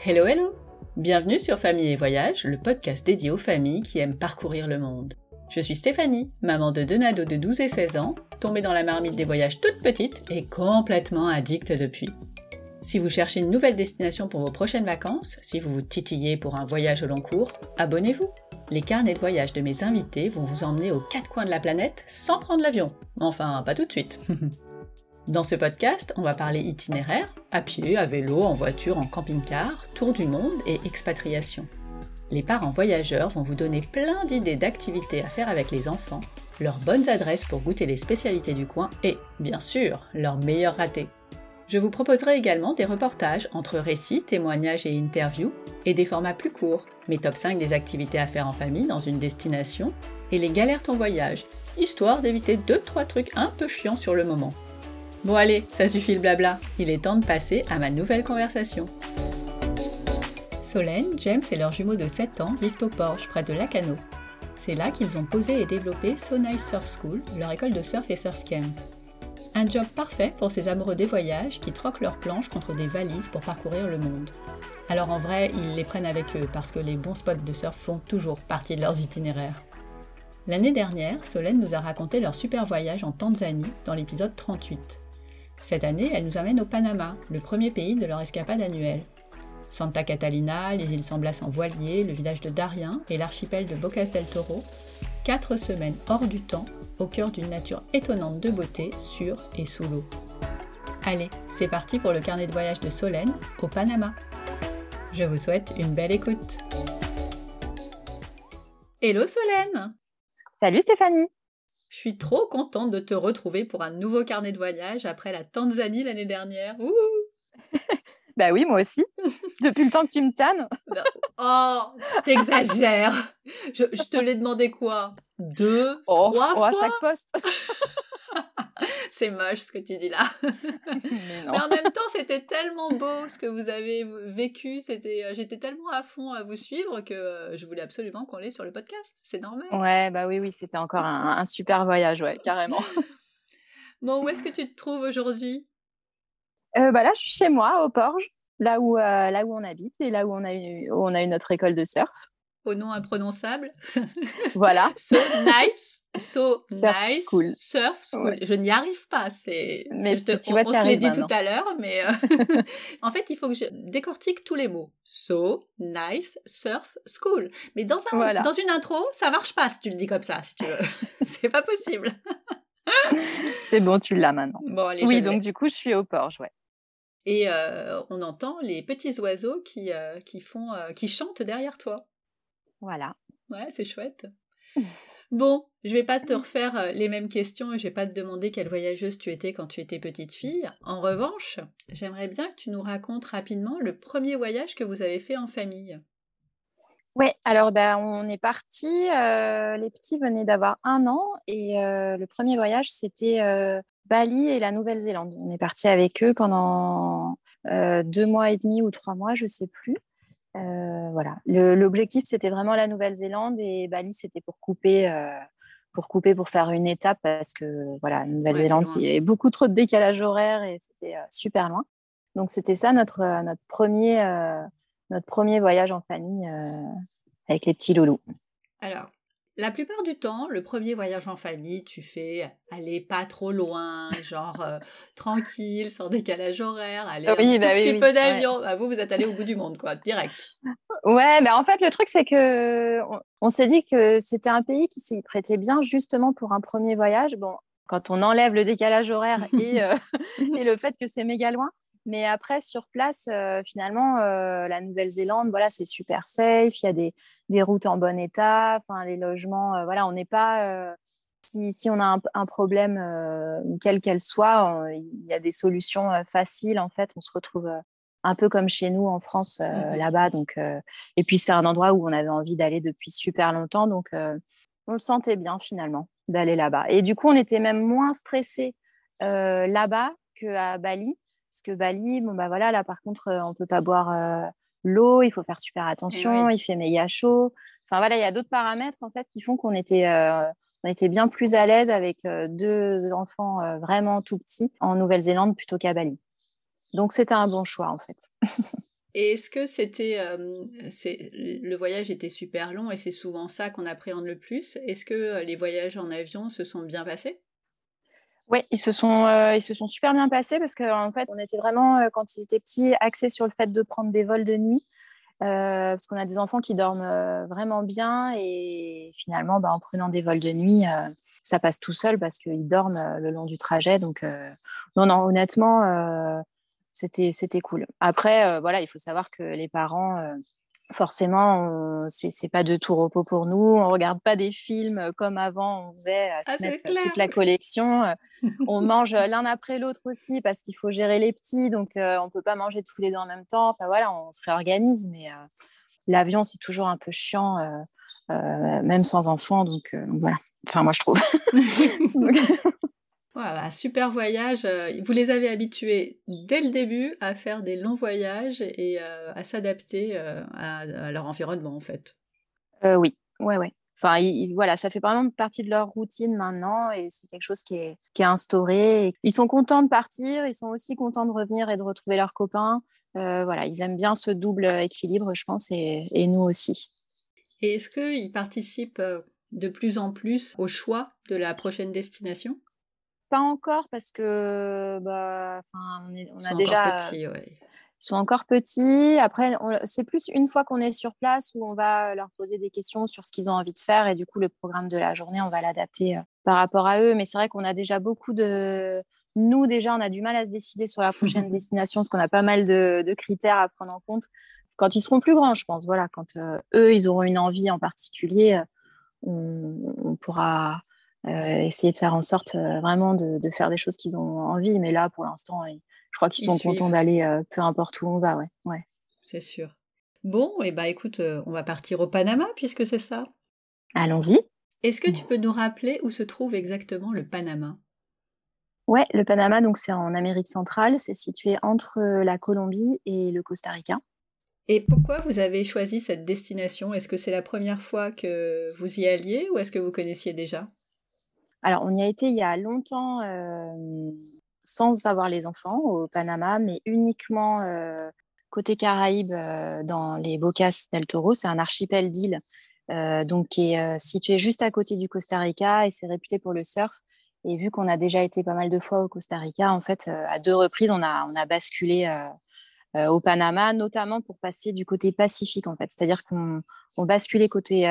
Hello hello Bienvenue sur Famille et Voyage, le podcast dédié aux familles qui aiment parcourir le monde. Je suis Stéphanie, maman de deux de 12 et 16 ans, tombée dans la marmite des voyages toute petite et complètement addicte depuis. Si vous cherchez une nouvelle destination pour vos prochaines vacances, si vous vous titillez pour un voyage au long cours, abonnez-vous. Les carnets de voyage de mes invités vont vous emmener aux quatre coins de la planète sans prendre l'avion. Enfin, pas tout de suite. Dans ce podcast, on va parler itinéraire, à pied, à vélo, en voiture, en camping-car, tour du monde et expatriation. Les parents voyageurs vont vous donner plein d'idées d'activités à faire avec les enfants, leurs bonnes adresses pour goûter les spécialités du coin et, bien sûr, leurs meilleurs ratés. Je vous proposerai également des reportages entre récits, témoignages et interviews, et des formats plus courts, mes top 5 des activités à faire en famille dans une destination, et les galères ton voyage, histoire d'éviter 2-3 trucs un peu chiants sur le moment. Bon allez, ça suffit le blabla, il est temps de passer à ma nouvelle conversation. Solène, James et leurs jumeaux de 7 ans vivent au Porche, près de Lacano. C'est là qu'ils ont posé et développé So Nice Surf School, leur école de surf et surf camp. Un job parfait pour ces amoureux des voyages qui troquent leurs planches contre des valises pour parcourir le monde. Alors en vrai, ils les prennent avec eux parce que les bons spots de surf font toujours partie de leurs itinéraires. L'année dernière, Solène nous a raconté leur super voyage en Tanzanie dans l'épisode 38. Cette année, elle nous amène au Panama, le premier pays de leur escapade annuelle. Santa Catalina, les îles San en voilier, le village de Darien et l'archipel de Bocas del Toro. Quatre semaines hors du temps, au cœur d'une nature étonnante de beauté, sur et sous l'eau. Allez, c'est parti pour le carnet de voyage de Solène au Panama. Je vous souhaite une belle écoute. Hello Solène Salut Stéphanie je suis trop contente de te retrouver pour un nouveau carnet de voyage après la Tanzanie l'année dernière. Ouh bah oui, moi aussi. Depuis le temps que tu me tannes. oh, t'exagères. Je, te l'ai demandé quoi? Deux oh, Trois oh, fois? à chaque poste. C'est moche ce que tu dis là. Mais, en même temps, c'était tellement beau ce que vous avez vécu. C'était, euh, j'étais tellement à fond à vous suivre que euh, je voulais absolument qu'on l'ait sur le podcast. C'est normal. Ouais, bah oui, oui, c'était encore un, super voyage, ouais, carrément. bon, où est-ce que tu te trouves aujourd'hui? Euh, bah là, je suis chez moi, au Porge, là où, là où on habite et là où on a eu, on a eu notre école de surf. Au nom imprononçable. voilà. so nice. So nice. School. Surf school. Je n'y arrive pas. C'est. Mais tu vois, on, se l'est dit tout à l'heure, mais en fait, il faut que je décortique tous les mots. So nice surf school. Mais dans un, dans une intro, ça marche pas si tu le dis comme ça, si tu veux. C'est pas possible. C'est bon, tu l'as maintenant. Bon, allez, oui, donc du coup, je suis au Porge, ouais. Et euh, on entend les petits oiseaux qui, euh, qui, font, euh, qui chantent derrière toi. Voilà. Ouais, c'est chouette. Bon, je vais pas te refaire les mêmes questions et je vais pas te demander quelle voyageuse tu étais quand tu étais petite fille. En revanche, j'aimerais bien que tu nous racontes rapidement le premier voyage que vous avez fait en famille. Oui, alors ben, on est parti, les petits venaient d'avoir un an et le premier voyage c'était Bali et la Nouvelle-Zélande. On est parti avec eux pendant deux mois et demi ou trois mois, je sais plus. Euh, voilà. L'objectif, c'était vraiment la Nouvelle-Zélande et Bali, c'était pour couper, euh, pour couper, pour faire une étape parce que voilà, Nouvelle-Zélande, il y avait beaucoup trop de décalage horaire et c'était euh, super loin. Donc c'était ça notre, notre, premier, notre premier voyage en famille avec les petits loulous. Alors, la plupart du temps, le premier voyage en famille, tu fais aller pas trop loin, genre euh, tranquille, sans décalage horaire, aller oui, un bah petit peu d'avion. Bah, vous, vous êtes allé au bout du monde, quoi, direct. Ouais, mais en fait, le truc, c'est que on, s'est dit que c'était un pays qui s'y prêtait bien justement pour un premier voyage. Bon, quand on enlève le décalage horaire et, euh, et le fait que c'est méga loin. Mais après, sur place, euh, finalement, la Nouvelle-Zélande, voilà, c'est super safe. Il y a des, des routes en bon état, enfin les logements, euh, voilà, on n'est pas euh, si, si, on a un, problème, euh, quel qu'elle soit, il y a des solutions faciles. En fait, on se retrouve un peu comme chez nous en France, mmh là-bas. Donc, et puis, c'est un endroit où on avait envie d'aller depuis super longtemps. Donc, on le sentait bien finalement d'aller là-bas. Et du coup, on était même moins stressé là-bas qu'à Bali. Parce que Bali, bon, bah voilà, là, par contre, on ne peut pas boire l'eau, il faut faire super attention, il fait méga chaud. Enfin voilà, il y a d'autres paramètres en fait qui font qu'on était, euh, on était bien plus à l'aise avec euh, deux enfants euh, vraiment tout petits en Nouvelle-Zélande plutôt qu'à Bali. Donc c'était un bon choix en fait. Et est-ce que c'était, euh, le voyage était super long et c'est souvent ça qu'on appréhende le plus? Est-ce que les voyages en avion se sont bien passés? Oui, ils se sont, ils se sont super bien passés parce qu'en fait, on était vraiment quand ils étaient petits axés sur le fait de prendre des vols de nuit. parce qu'on a des enfants qui dorment vraiment bien et finalement, bah, en prenant des vols de nuit, ça passe tout seul parce qu'ils dorment le long du trajet. Donc, non, non, honnêtement, c'était cool. Après, euh, voilà, il faut savoir que les parents, euh, forcément, c'est pas de tout repos pour nous. On regarde pas des films euh, comme avant, on faisait à se ah, mettre toute la collection. on mange l'un après l'autre aussi parce qu'il faut gérer les petits, donc on peut pas manger tous les deux en même temps. Enfin voilà, on se réorganise, mais l'avion c'est toujours un peu chiant, même sans enfants, donc voilà. Enfin moi je trouve. un super voyage. Euh, vous les avez habitués dès le début à faire des longs voyages et euh, à s'adapter euh, à, leur environnement, en fait. oui, ouais, ouais. Enfin, voilà, ça fait vraiment partie de leur routine maintenant et c'est quelque chose qui est, qui est instauré. Ils sont contents de partir, ils sont aussi contents de revenir et de retrouver leurs copains. voilà, ils aiment bien ce double équilibre, je pense, et, et nous aussi. Et est-ce qu'ils participent de plus en plus au choix de la prochaine destination? Pas encore parce que bah, on, est, on a déjà. Petits, Ils sont encore petits. Après, c'est plus une fois qu'on est sur place où on va leur poser des questions sur ce qu'ils ont envie de faire et du coup le programme de la journée, on va l'adapter euh, par rapport à eux. Mais c'est vrai qu'on a déjà beaucoup de. Nous déjà, on a du mal à se décider sur la prochaine destination parce qu'on a pas mal de, critères à prendre en compte. Quand ils seront plus grands, je pense. Voilà, quand euh, eux, ils auront une envie en particulier, euh, on, on pourra essayer de faire en sorte euh, vraiment de, faire des choses qu'ils ont envie. Mais là, pour l'instant, je crois qu'ils sont contents d'aller euh, peu importe où on va. Ouais, ouais. C'est sûr. Bon, et eh bah ben, écoute, on va partir au Panama puisque c'est ça. Allons-y. Est-ce que tu peux nous rappeler où se trouve exactement le Panama? Ouais, le Panama, donc c'est en Amérique centrale, c'est situé entre la Colombie et le Costa Rica. Et pourquoi vous avez choisi cette destination? Est-ce que c'est la première fois que vous y alliez ou est-ce que vous connaissiez déjà? Alors, on y a été il y a longtemps sans avoir les enfants au Panama, mais uniquement côté Caraïbes, dans les Bocas del Toro. C'est un archipel d'îles donc qui est situé juste à côté du Costa Rica et c'est réputé pour le surf. Et vu qu'on a déjà été pas mal de fois au Costa Rica, en fait, à deux reprises, on a, basculé au Panama, notamment pour passer du côté Pacifique, en fait. C'est-à-dire qu'on on basculait côté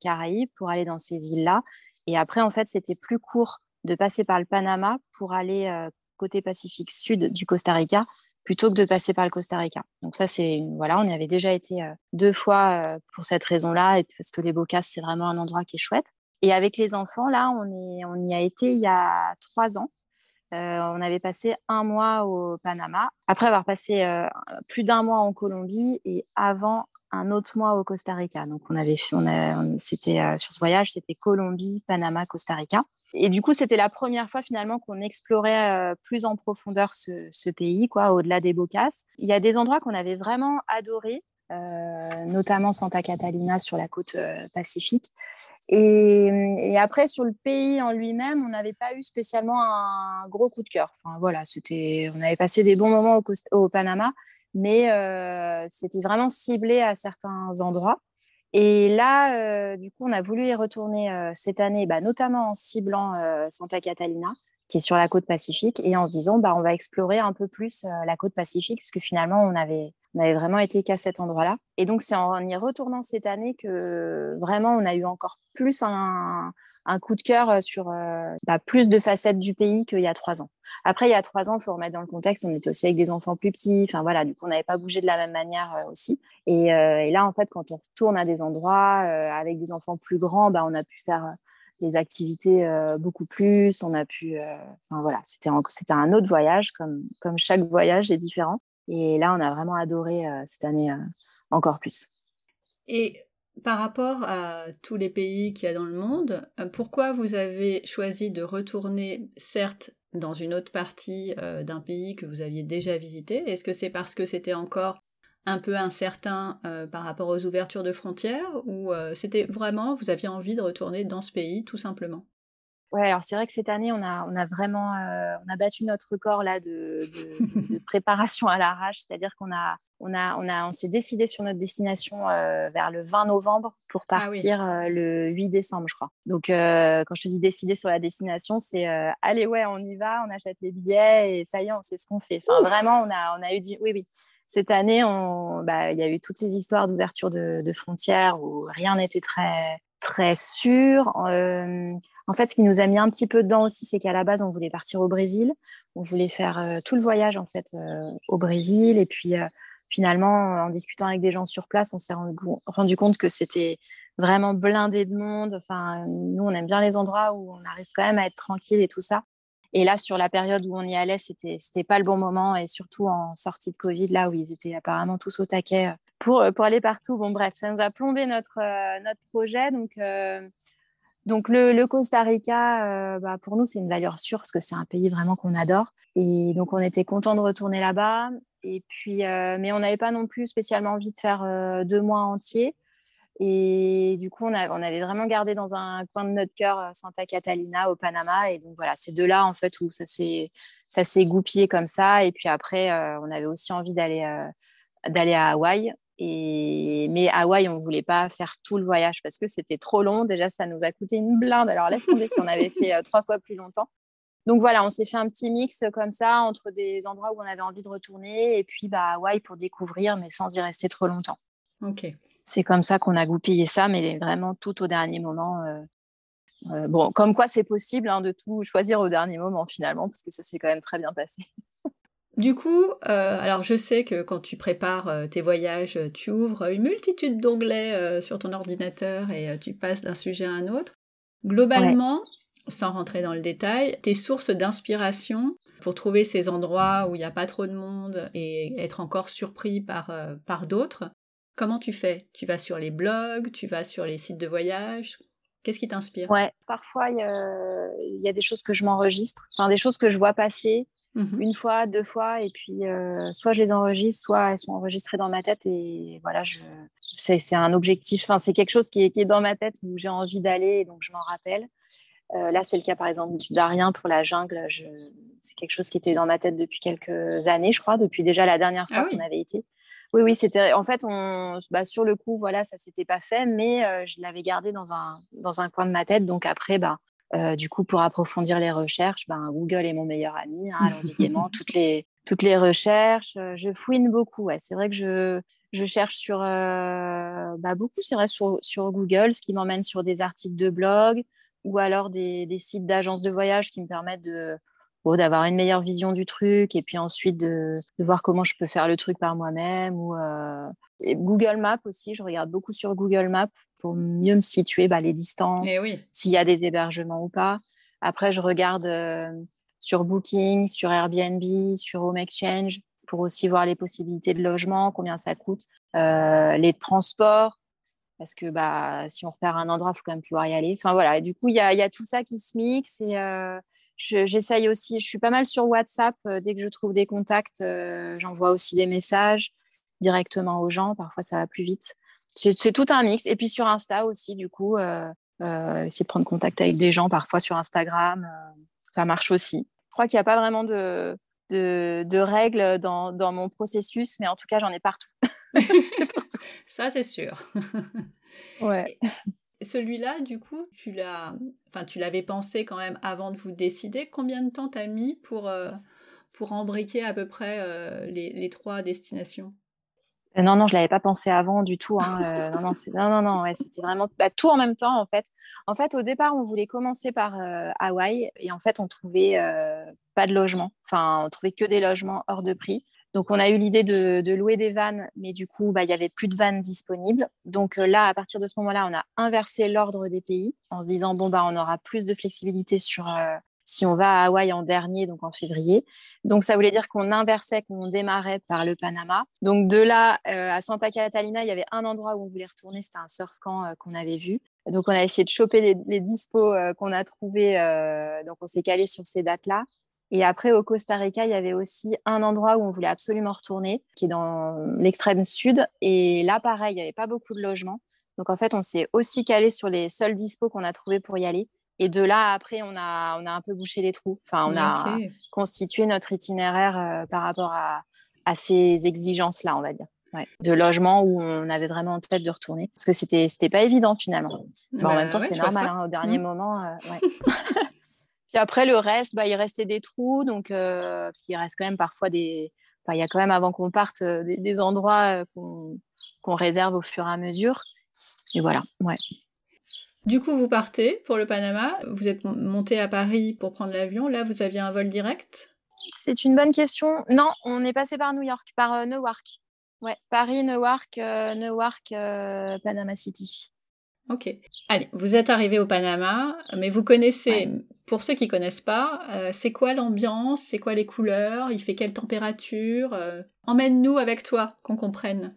Caraïbes pour aller dans ces îles-là. Et après, en fait, c'était plus court de passer par le Panama pour aller euh, côté Pacifique Sud du Costa Rica plutôt que de passer par le Costa Rica. Donc ça, c'est voilà, on y avait déjà été euh, deux fois euh, pour cette raison-là et parce que les Bocas, c'est vraiment un endroit qui est chouette. Et avec les enfants, là, on, est, on y a été il y a trois ans. on avait passé un mois au Panama, après avoir passé plus d'un mois en Colombie et avant un autre mois au Costa Rica. Donc, on avait, on a, c'était euh, sur ce voyage, c'était Colombie, Panama, Costa Rica. Et du coup, c'était la première fois finalement qu'on explorait euh, plus en profondeur ce, pays, quoi, au-delà des Bocas. Il y a des endroits qu'on avait vraiment adorés. Euh, notamment Santa Catalina sur la côte pacifique. Et, après, sur le pays en lui-même, on n'avait pas eu spécialement un gros coup de cœur. Enfin, voilà, c'était, on avait passé des bons moments au, au Panama, mais euh, c'était vraiment ciblé à certains endroits. Et là, euh, du coup, on a voulu y retourner euh, cette année, bah, notamment en ciblant Santa Catalina, qui est sur la côte Pacifique, et en se disant, bah, on va explorer un peu plus la côte Pacifique, puisque finalement, on avait, on avait vraiment été qu'à cet endroit-là. Et donc, c'est en y retournant cette année que vraiment, on a eu encore plus un, un coup de cœur sur bah, plus de facettes du pays qu'il y a trois ans. Après, il y a trois ans, il faut remettre dans le contexte, on était aussi avec des enfants plus petits. Enfin voilà, du coup, on n'avait pas bougé de la même manière euh, aussi. Euh, et, là, en fait, quand on retourne à des endroits euh, avec des enfants plus grands, bah, on a pu faire des activités beaucoup plus. On a pu, enfin voilà, c'était c'était un autre voyage, comme comme chaque voyage est différent. Et là, on a vraiment adoré cette année encore plus. Et par rapport à tous les pays qu'il y a dans le monde, pourquoi vous avez choisi de retourner, certes, dans une autre partie euh, d'un pays que vous aviez déjà visité? Est-ce que c'est parce que c'était encore un peu incertain euh, par rapport aux ouvertures de frontières? Ou euh, c'était vraiment, vous aviez envie de retourner dans ce pays tout simplement? Ouais, alors c'est vrai que cette année, on a, on a vraiment euh, on a battu notre record là, de, de, préparation à l'arrache. C'est-à-dire qu'on a, on a, on a, on s'est décidé sur notre destination euh, vers le 20 novembre pour ah partir euh, le 8 décembre, je crois. Donc, quand je te dis décider sur la destination, c'est allez, ouais, on y va, on achète les billets et ça y est, on sait ce qu'on fait. Enfin, vraiment, on a, on a eu du. Oui, oui. Cette année, bah, il y a eu toutes ces histoires d'ouverture de, de frontières où rien n'était très très sûr. Euh, en fait, ce qui nous a mis un petit peu dedans aussi, c'est qu'à la base, on voulait partir au Brésil. On voulait faire euh, tout le voyage en fait euh, au Brésil. Et puis finalement, en discutant avec des gens sur place, on s'est rendu, compte que c'était vraiment blindé de monde. Enfin, nous, on aime bien les endroits où on arrive quand même à être tranquille et tout ça. Et là, sur la période où on y allait, c'était c'était pas le bon moment. Et surtout en sortie de Covid, là où ils étaient apparemment tous au taquet pour, pour aller partout. Bon, bref, ça nous a plombé notre, notre projet. Donc, donc le, Costa Rica, euh, bah, pour nous, c'est une valeur sûre parce que c'est un pays vraiment qu'on adore. Et donc on était content de retourner là-bas. Et puis, euh, mais on n'avait pas non plus spécialement envie de faire euh, deux mois entiers. Et du coup, on, avait vraiment gardé dans un coin de notre cœur Santa Catalina au Panama. Et donc voilà, c'est de là en fait où ça s'est ça s'est goupillé comme ça. Et puis après, on avait aussi envie d'aller d'aller à Hawaï. Et... Mais Hawaï, on ne voulait pas faire tout le voyage parce que c'était trop long. Déjà, ça nous a coûté une blinde. Alors laisse tomber si on avait fait euh, trois fois plus longtemps. Donc voilà, on s'est fait un petit mix comme ça entre des endroits où on avait envie de retourner et puis bah, Hawaï pour découvrir, mais sans y rester trop longtemps. Ok. C'est comme ça qu'on a goupillé ça, mais vraiment tout au dernier moment. Euh, euh, bon, comme quoi c'est possible hein, de tout choisir au dernier moment finalement, parce que ça s'est quand même très bien passé. Du coup, euh, alors je sais que quand tu prépares euh, tes voyages, euh, tu ouvres une multitude d'onglets sur ton ordinateur et tu passes d'un sujet à un autre. Globalement, sans rentrer dans le détail, tes sources d'inspiration pour trouver ces endroits où il n'y a pas trop de monde et être encore surpris par, par d'autres, comment tu fais? Tu vas sur les blogs, tu vas sur les sites de voyage? Qu'est-ce qui t'inspire? Ouais, parfois il y, y, a des choses que je m'enregistre, enfin des choses que je vois passer Mmh une fois, deux fois, et puis euh, soit je les enregistre, soit elles sont enregistrées dans ma tête, et voilà, je, c'est, un objectif, enfin, c'est quelque chose qui est, qui est, dans ma tête où j'ai envie d'aller, donc je m'en rappelle. Euh, là, c'est le cas par exemple du Darien pour la jungle. Je... C'est quelque chose qui était dans ma tête depuis quelques années, je crois, depuis déjà la dernière fois ah qu'on avait été. Oui, oui, c'était en fait, on, bah, sur le coup, voilà, ça s'était pas fait, mais euh, je l'avais gardé dans un, dans un coin de ma tête. Donc après, bah, euh, du coup, pour approfondir les recherches, ben, Google est mon meilleur ami. Hein, allons-y gaiement. toutes, les, toutes les recherches. Euh, je fouine beaucoup. Ouais. C'est vrai que je, je cherche sur euh, bah, beaucoup, c'est vrai, sur, sur, Google, ce qui m'emmène sur des articles de blog ou alors des, des sites d'agences de voyage qui me permettent de, d'avoir une meilleure vision du truc et puis ensuite de, de, voir comment je peux faire le truc par moi-même. Ou, Google Maps aussi, je regarde beaucoup sur Google Maps pour mieux me situer bah, les distances, eh s'il y a des hébergements ou pas. Après, je regarde euh, sur Booking, sur Airbnb, sur Home Exchange pour aussi voir les possibilités de logement, combien ça coûte, euh, les transports, parce que bah, si on repère un endroit, il faut quand même pouvoir y aller. Enfin voilà, du coup, il y a, y a, tout ça qui se mixe et euh, j'essaye aussi, je suis pas mal sur WhatsApp, dès que je trouve des contacts, j'envoie aussi des messages directement aux gens, parfois ça va plus vite c'est tout un mix. Et puis sur Insta aussi, du coup, euh, euh, essayer de prendre contact avec des gens, parfois sur Instagram, euh, ça marche aussi. Je crois qu'il n'y a pas vraiment de, de, règles dans, dans, mon processus, mais en tout cas, j'en ai partout. ça, c'est sûr. ouais. Celui-là, du coup, tu l'as, enfin, tu l'avais pensé quand même avant de vous décider. Combien de temps t'as mis pour, pour embriquer à peu près les, les trois destinations? Non, non, je l'avais pas pensé avant du tout. Hein. Euh, non, non, non, c'était vraiment bah, tout en même temps en fait. En fait, au départ, on voulait commencer par euh, Hawaï et en fait, on trouvait pas de logement. Enfin, on trouvait que des logements hors de prix. Donc, on a eu l'idée de, louer des vannes, mais du coup, bah, il y avait plus de vannes disponibles. Donc là, à partir de ce moment-là, on a inversé l'ordre des pays en se disant bon bah, on aura plus de flexibilité sur si on va à Hawaï en dernier, donc en février. Donc ça voulait dire qu'on inversait, qu'on démarrait par le Panama. Donc de là euh, à Santa Catalina, il y avait un endroit où on voulait retourner, c'était un surf camp euh, qu'on avait vu. Donc on a essayé de choper les, dispos euh, qu'on a trouvés, donc on s'est calé sur ces dates-là. Et après, au Costa Rica, il y avait aussi un endroit où on voulait absolument retourner, qui est dans l'extrême sud. Et là, pareil, il n'y avait pas beaucoup de logements. Donc, en fait, on s'est aussi calé sur les seuls dispos qu'on a trouvés pour y aller. Et de là, après, on a, on a un peu bouché les trous. Enfin, on a constitué notre itinéraire par rapport à, à ces exigences-là, on va dire de logement où on avait vraiment en tête de retourner. Parce que c'était c'était pas évident finalement. en bah même temps, c'est normal, hein, au dernier mmh. moment. Euh, Puis après, le reste, bah, il restait des trous. Donc, euh, parce qu'il reste quand même parfois des. il y a quand même, avant qu'on parte, euh, des, endroits qu'on réserve au fur et à mesure. Et voilà, ouais. Du coup, vous partez pour le Panama. Vous êtes monté à Paris pour prendre l'avion. Là, vous aviez un vol direct? C'est une bonne question. Non, on est passé par New York, par Newark. Ouais, Paris, Newark, euh, Newark, euh, Panama City. Ok. Allez, vous êtes arrivé au Panama, mais vous connaissez, pour ceux qui connaissent pas, euh, c'est quoi l'ambiance, c'est quoi les couleurs, il fait quelle température? Emmène-nous avec toi, qu'on comprenne.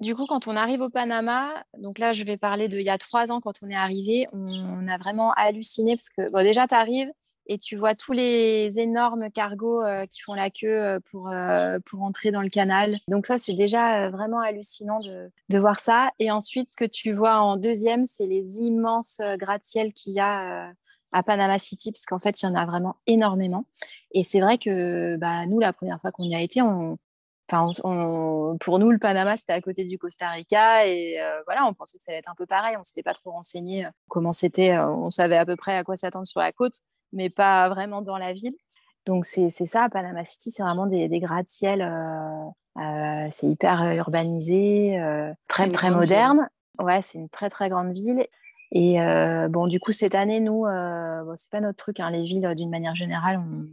Du coup, quand on arrive au Panama, donc là, je vais parler de il y a trois ans, quand on est arrivé, on, a vraiment halluciné parce que, déjà, tu arrives, et tu vois tous les énormes cargos euh, qui font la queue euh, pour, euh, pour entrer dans le canal. Donc ça, c'est déjà vraiment hallucinant de, de, voir ça. Et ensuite, ce que tu vois en deuxième, c'est les immenses gratte-ciels qu'il y a à Panama City, parce qu'en fait, il y en a vraiment énormément. Et c'est vrai que bah, nous, la première fois qu'on y a été, on, Enfin, pour nous, le Panama, c'était à côté du Costa Rica et voilà, on pensait que ça allait être un peu pareil. On s'était pas trop renseigné comment c'était. on savait à peu près à quoi s'attendre sur la côte, mais pas vraiment dans la ville. Donc c'est ça, Panama City, c'est vraiment des, des gratte-ciel, euh, euh, c'est hyper euh, urbanisé, très très moderne. Ouais, c'est une très très grande ville. Et bon, du coup, cette année, nous, bon, c'est pas notre truc, hein, les villes, d'une manière générale, on,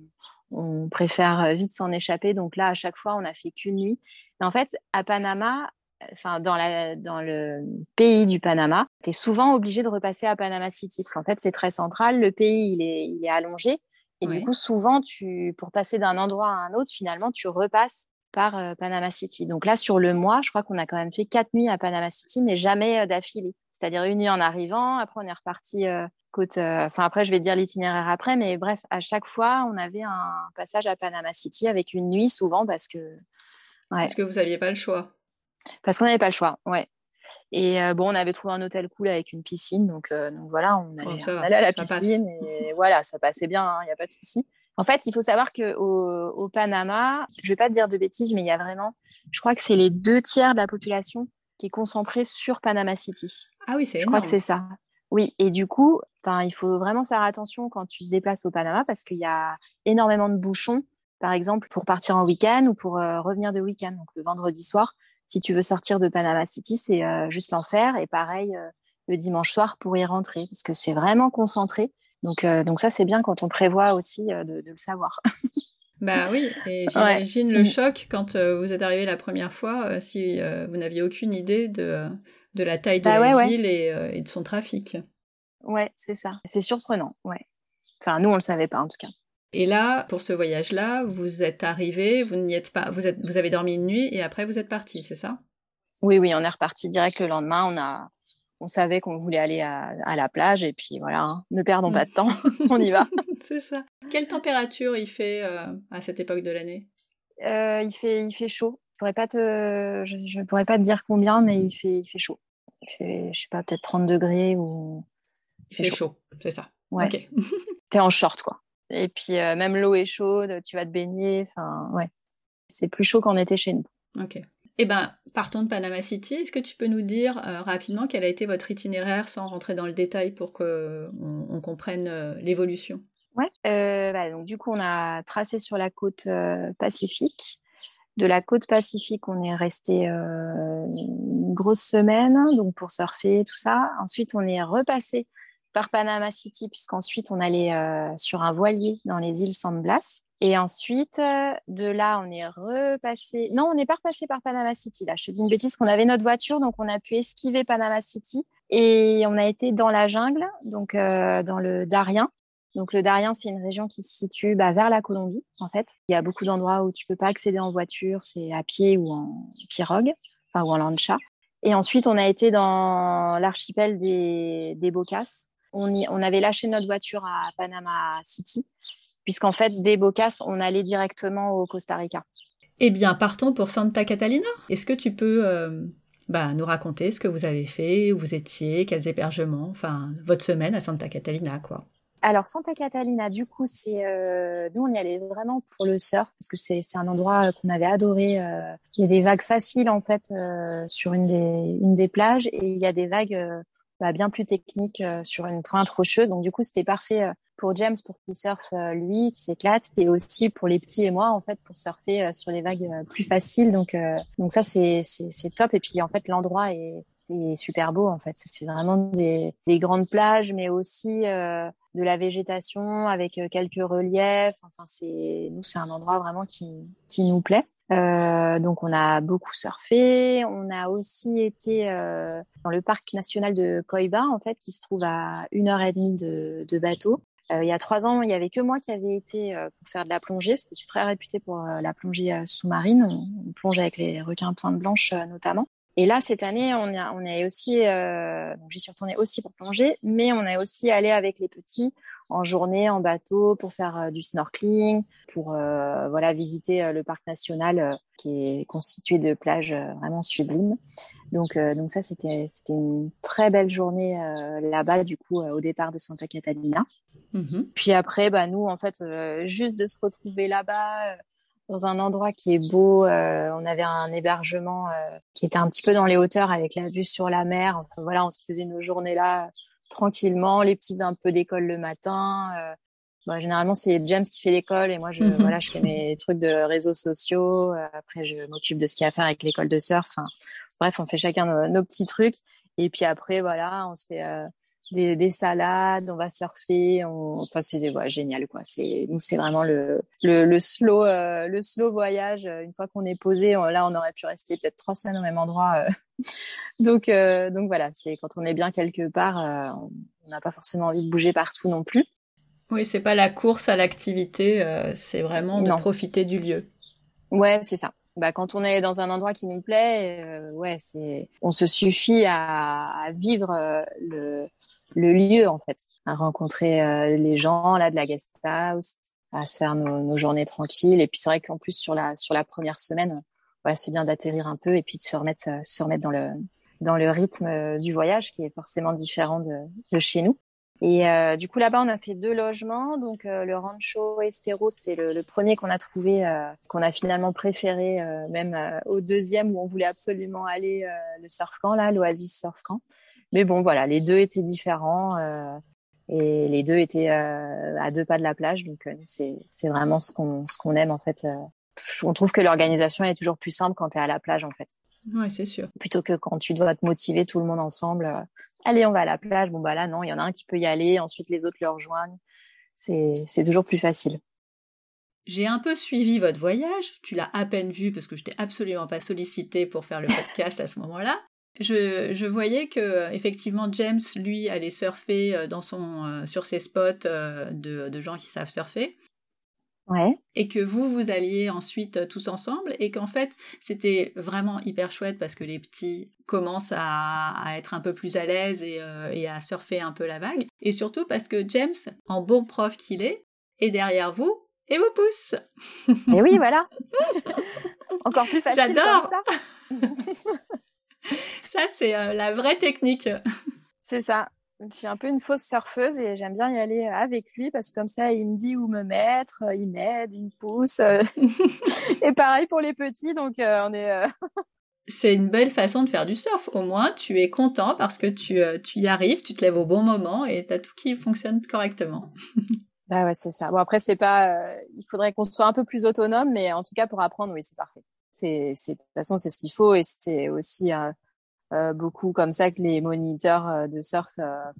on préfère vite s'en échapper. Donc là, à chaque fois, on n'a fait qu'une nuit. Mais en fait, à Panama, enfin dans, la, dans le pays du Panama, tu es souvent obligé de repasser à Panama City parce qu'en fait c'est très central, le pays il est, il est allongé et du coup souvent tu pour passer d'un endroit à un autre finalement tu repasses par euh, Panama City. Donc là sur le mois, je crois qu'on a quand même fait quatre nuits à Panama City mais jamais euh, d'affilée. C'est-à-dire une nuit en arrivant, après on est reparti euh, côte enfin après je vais dire l'itinéraire après mais bref, à chaque fois on avait un passage à Panama City avec une nuit souvent parce que Parce que vous n'aviez pas le choix. Parce qu'on n'avait pas le choix, ouais. Et euh, bon, on avait trouvé un hôtel cool avec une piscine, donc, euh, donc voilà, on allait, à la piscine et voilà, ça passait bien, il hein, n'y a pas de souci. En fait, il faut savoir qu'au au Panama, je ne vais pas te dire de bêtises, mais il y a vraiment, je crois que c'est les deux tiers de la population qui est concentrée sur Panama City. Ah oui, c'est Je crois que c'est ça. Oui, et du coup, il faut vraiment faire attention quand tu te déplaces au Panama parce qu'il y a énormément de bouchons, par exemple, pour partir en week-end ou pour euh, revenir de week-end, donc le vendredi soir si tu veux sortir de Panama City, c'est euh, juste l'enfer. Et pareil, euh, le dimanche soir pour y rentrer, parce que c'est vraiment concentré. Donc, donc ça, c'est bien quand on prévoit aussi de, le savoir. bah oui, et j'imagine le mm. choc quand vous êtes arrivé la première fois, si vous n'aviez aucune idée de, de la taille de bah la ville Et, et, de son trafic. Ouais, c'est ça. C'est surprenant, ouais. Enfin, nous, on ne le savait pas en tout cas. Et là, pour ce voyage-là, vous êtes arrivé, vous n'y êtes pas, vous, êtes, vous avez dormi une nuit et après vous êtes parti, c'est ça? Oui, oui, on est reparti direct le lendemain. On a, on savait qu'on voulait aller à, la plage et puis voilà, hein, ne perdons pas de temps, on y va. c'est ça. Quelle température il fait euh, à cette époque de l'année? Euh, il fait, il fait chaud. Je pourrais pas te, je, pourrais pas te dire combien, mais il fait, il fait chaud. Il fait, je sais pas, peut-être 30 degrés ou. Il fait, chaud, c'est ça. Ouais. Ok. T'es en short quoi. Et puis euh, même l'eau est chaude, tu vas te baigner. Enfin, ouais. C'est plus chaud qu'en été chez nous. Ok. Eh ben, partons de Panama City. Est-ce que tu peux nous dire euh, rapidement quel a été votre itinéraire sans rentrer dans le détail pour qu'on on comprenne euh, l'évolution? Ouais. Bah, donc du coup, on a tracé sur la côte pacifique. De la côte pacifique, on est resté grosse semaine donc pour surfer tout ça. Ensuite, on est repassé par Panama City, puisqu'ensuite on allait euh, sur un voilier dans les îles San Blas. Et ensuite, euh, de là, on est repassé. Non, on n'est pas repassé par Panama City. Là, je te dis une bêtise, qu'on avait notre voiture, donc on a pu esquiver Panama City. Et on a été dans la jungle, donc euh, dans le Darien. Donc le Darien, c'est une région qui se situe bah, vers la Colombie, en fait. Il y a beaucoup d'endroits où tu peux pas accéder en voiture, c'est à pied ou en pirogue, enfin ou en lancha. Et ensuite, on a été dans l'archipel des, des Bocas, on, avait lâché notre voiture à Panama City, puisqu'en fait, des Bocas, on allait directement au Costa Rica. Eh bien, partons pour Santa Catalina. Est-ce que tu peux euh, bah, nous raconter ce que vous avez fait, où vous étiez, quels hébergements, enfin, votre semaine à Santa Catalina, quoi? Alors Santa Catalina, du coup, c'est euh, nous on y allait vraiment pour le surf parce que c'est un endroit qu'on avait adoré. Euh. Il y a des vagues faciles en fait euh, sur une des une des plages et il y a des vagues bah, bien plus techniques sur une pointe rocheuse. Donc du coup c'était parfait pour James pour qu'il surfe lui, qui s'éclate, et aussi pour les petits et moi en fait pour surfer sur les vagues plus faciles. Donc donc ça c'est c'est top. Et puis en fait l'endroit est c'est super beau en fait. Ça fait vraiment des, des grandes plages, mais aussi euh, de la végétation avec euh, quelques reliefs. Enfin, c'est nous, c'est un endroit vraiment qui, qui nous plaît. Euh, donc on a beaucoup surfé. On a aussi été euh, dans le parc national de Koiba en fait, qui se trouve à une heure et demie de, de bateau. Euh, il y a trois ans, il y avait que moi qui avait été pour faire de la plongée, parce que je suis très réputée pour la plongée sous-marine. On, on, plonge avec les requins pointe blanche notamment. Et là, cette année, on, a, on est aussi, euh, j'y suis retournée aussi pour plonger, mais on est aussi allé avec les petits en journée, en bateau, pour faire euh, du snorkeling, pour euh, voilà visiter euh, le parc national euh, qui est constitué de plages vraiment sublimes. Donc, donc ça, c'était c'était une très belle journée là-bas, du coup, au départ de Santa Catalina. Mm-hmm. Puis après, bah nous, en fait, juste de se retrouver là-bas dans un endroit qui est beau. Euh, on avait un hébergement euh, qui était un petit peu dans les hauteurs avec la vue sur la mer. Enfin, voilà, on se faisait nos journées là tranquillement. Les petits faisaient un peu d'école le matin. Euh, bah, généralement, c'est James qui fait l'école et moi, je, mhm. voilà, je fais mes trucs de réseaux sociaux. après, je m'occupe de ce qu'il y a à faire avec l'école de surf. Enfin, bref, on fait chacun nos, nos, petits trucs. Et puis après, voilà, on se fait des, des, salades, on va surfer, on... enfin c'est ouais, génial quoi. C'est nous c'est vraiment le le, le slow euh, le slow voyage. Une fois qu'on est posé, là on aurait pu rester peut-être trois semaines au même endroit. Euh. donc euh, donc voilà, c'est quand on est bien quelque part, on n'a pas forcément envie de bouger partout non plus. Oui, c'est pas la course à l'activité, c'est vraiment de profiter du lieu. Ouais, c'est ça. Bah, quand on est dans un endroit qui nous plaît, ouais, c'est, on se suffit à, à vivre le, le lieu en fait, à rencontrer euh, les gens là de la guest house, à se faire nos, nos journées tranquilles. Et puis c'est vrai qu'en plus sur la sur la première semaine, voilà, c'est bien d'atterrir un peu et puis de se remettre euh, se remettre dans le dans le rythme euh, du voyage qui est forcément différent de, de chez nous. Et euh, du coup là-bas on a fait deux logements, donc le Rancho Estero c'est le, le, premier qu'on a trouvé, euh, qu'on a finalement préféré même au deuxième où on voulait absolument aller le surf camp là, l'Oasis surf camp. Mais bon, voilà, les deux étaient différents euh, et les deux étaient euh, à deux pas de la plage. Donc, euh, c'est, c'est vraiment ce qu'on, ce qu'on aime en fait. on trouve que l'organisation est toujours plus simple quand tu es à la plage en fait. Ouais, c'est sûr. Plutôt que quand tu dois te motiver tout le monde ensemble. Allez, on va à la plage. Bon, bah là, non, il y en a un qui peut y aller. Ensuite, les autres le rejoignent. C'est, c'est toujours plus facile. J'ai un peu suivi votre voyage. Tu l'as à peine vu parce que je t'ai absolument pas sollicité pour faire le podcast à ce moment-là je, je, voyais que effectivement James lui allait surfer euh, dans son euh, sur ses spots euh, de, de, gens qui savent surfer. Ouais. Et que vous vous alliez ensuite tous ensemble et qu'en fait c'était vraiment hyper chouette parce que les petits commencent à, à être un peu plus à l'aise et, et, à surfer un peu la vague et surtout parce que James en bon prof qu'il est est derrière vous et vous pousse. Et oui voilà. Encore plus facile. J'adore. Ça, c'est euh, la vraie technique. C'est ça. Je suis un peu une fausse surfeuse et j'aime bien y aller euh, avec lui parce que comme ça, il me dit où me mettre, euh, il m'aide, il me pousse. et pareil pour les petits, donc on est. c'est une belle façon de faire du surf. Au moins, tu es content parce que tu, tu y arrives, tu te lèves au bon moment et tu as tout qui fonctionne correctement. bah ouais, c'est ça. Bon, après, c'est pas. il faudrait qu'on soit un peu plus autonome, mais en tout cas, pour apprendre, oui, c'est parfait c'est, de toute façon, c'est ce qu'il faut et c'est aussi euh, euh, beaucoup comme ça que les moniteurs euh, de surf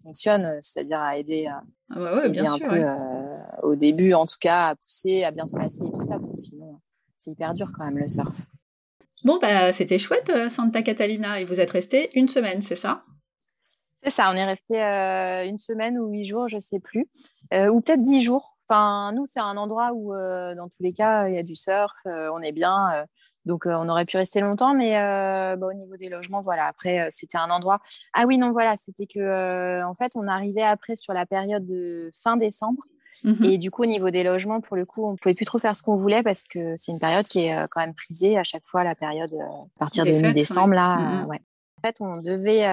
fonctionnent, c'est-à-dire à aider, ah ouais, ouais, bien un sûr, peu au début, en tout cas, à pousser, à bien se placer et tout ça, parce que sinon, c'est hyper dur quand même le surf. Bon, bah, c'était chouette, Santa Catalina, et vous êtes resté une semaine, c'est ça? C'est ça, on est resté une semaine ou huit jours, je sais plus, ou peut-être dix jours. Enfin, nous, c'est un endroit où, dans tous les cas, il y a du surf, on est bien. Donc, on aurait pu rester longtemps, mais bah, au niveau des logements, voilà. Après, c'était un endroit. Ah oui, non, voilà, c'était que, en fait, on arrivait après sur la période de fin décembre. Mhm. Et du coup, au niveau des logements, pour le coup, on pouvait plus trop faire ce qu'on voulait parce que c'est une période qui est quand même prisée à chaque fois, la période à partir de mi-décembre. Là, ouais. En fait, on devait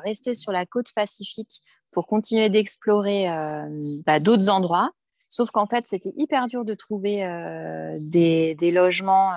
rester sur la côte pacifique pour continuer d'explorer bah, d'autres endroits. Sauf qu'en fait, c'était hyper dur de trouver des, des, logements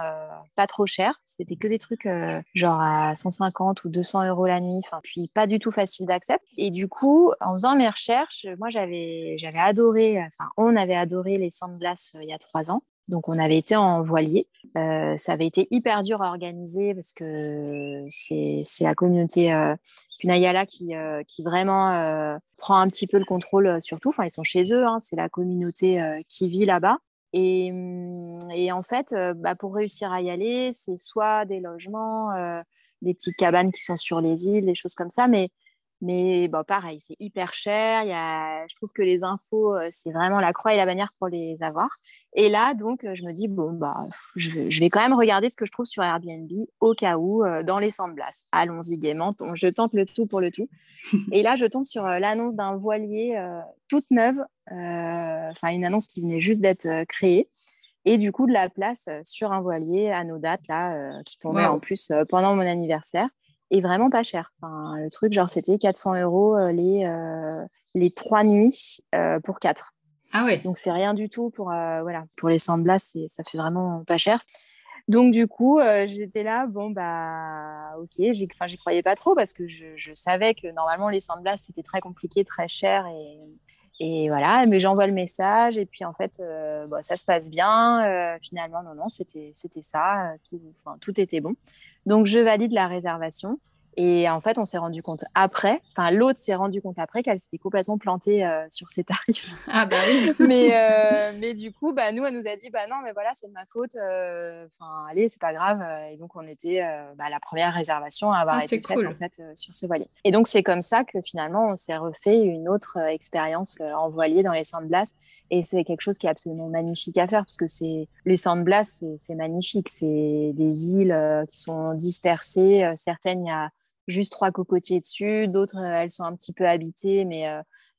pas trop chers. C'était que des trucs genre à 150 ou 200 euros la nuit, puis pas du tout facile d'accès. Et du coup, en faisant mes recherches, moi j'avais adoré, enfin on avait adoré les Sandglass il y a trois ans. Donc, on avait été en voilier. Euh, ça avait été hyper dur à organiser parce que c'est la communauté euh, Punayala qui, euh, qui vraiment euh, prend un petit peu le contrôle sur tout. Enfin, ils sont chez eux, hein, c'est la communauté qui vit là-bas. Et, hum, et, en fait, bah, pour réussir à y aller, c'est soit des logements, des petites cabanes qui sont sur les îles, des choses comme ça. Mais mais bon, pareil, c'est hyper cher. Y a, je trouve que les infos, euh, c'est vraiment la croix et la bannière pour les avoir. Et là, donc, euh, je me dis, bon, bah, je, vais quand même regarder ce que je trouve sur Airbnb au cas où, euh, dans les Sandblas. Allons-y gaiement, je tente le tout pour le tout. et là, je tombe sur l'annonce d'un voilier toute neuve, enfin, une annonce qui venait juste d'être créée. Et du coup, de la place sur un voilier à nos dates, là, qui tombait en plus pendant mon anniversaire et vraiment pas cher. Enfin, le truc, genre, c'était 400 euros euh, les, euh, les trois nuits euh, pour quatre. Ah ouais. Donc, c'est rien du tout pour, voilà, pour les Sandblas, ça fait vraiment pas cher. Donc, du coup, j'étais là, bon, bah, ok, j'y croyais pas trop parce que je, je savais que normalement, les Sandblas, c'était très compliqué, très cher et, et voilà, mais j'envoie le message et puis en fait, bon, ça se passe bien. finalement, non, non, c'était ça, tout, tout était bon. Donc, je valide la réservation. Et en fait, on s'est rendu compte après, enfin, l'autre s'est rendu compte après qu'elle s'était complètement plantée euh, sur ses tarifs. Ah, bah oui. mais, euh, mais du coup, bah, nous, elle nous a dit, bah non, mais voilà, c'est de ma faute. Euh, enfin, allez, c'est pas grave. Et donc, on était bah, la première réservation à avoir ah, été faite en fait, sur ce voilier. Et donc, c'est comme ça que finalement, on s'est refait une autre expérience en voilier dans les Sandblas. Et c'est quelque chose qui est absolument magnifique à faire parce que c'est les Sandblas, c'est magnifique. C'est des îles euh, qui sont dispersées. Euh, certaines, il y a juste trois cocotiers dessus. D'autres, euh, elles sont un petit peu habitées, mais,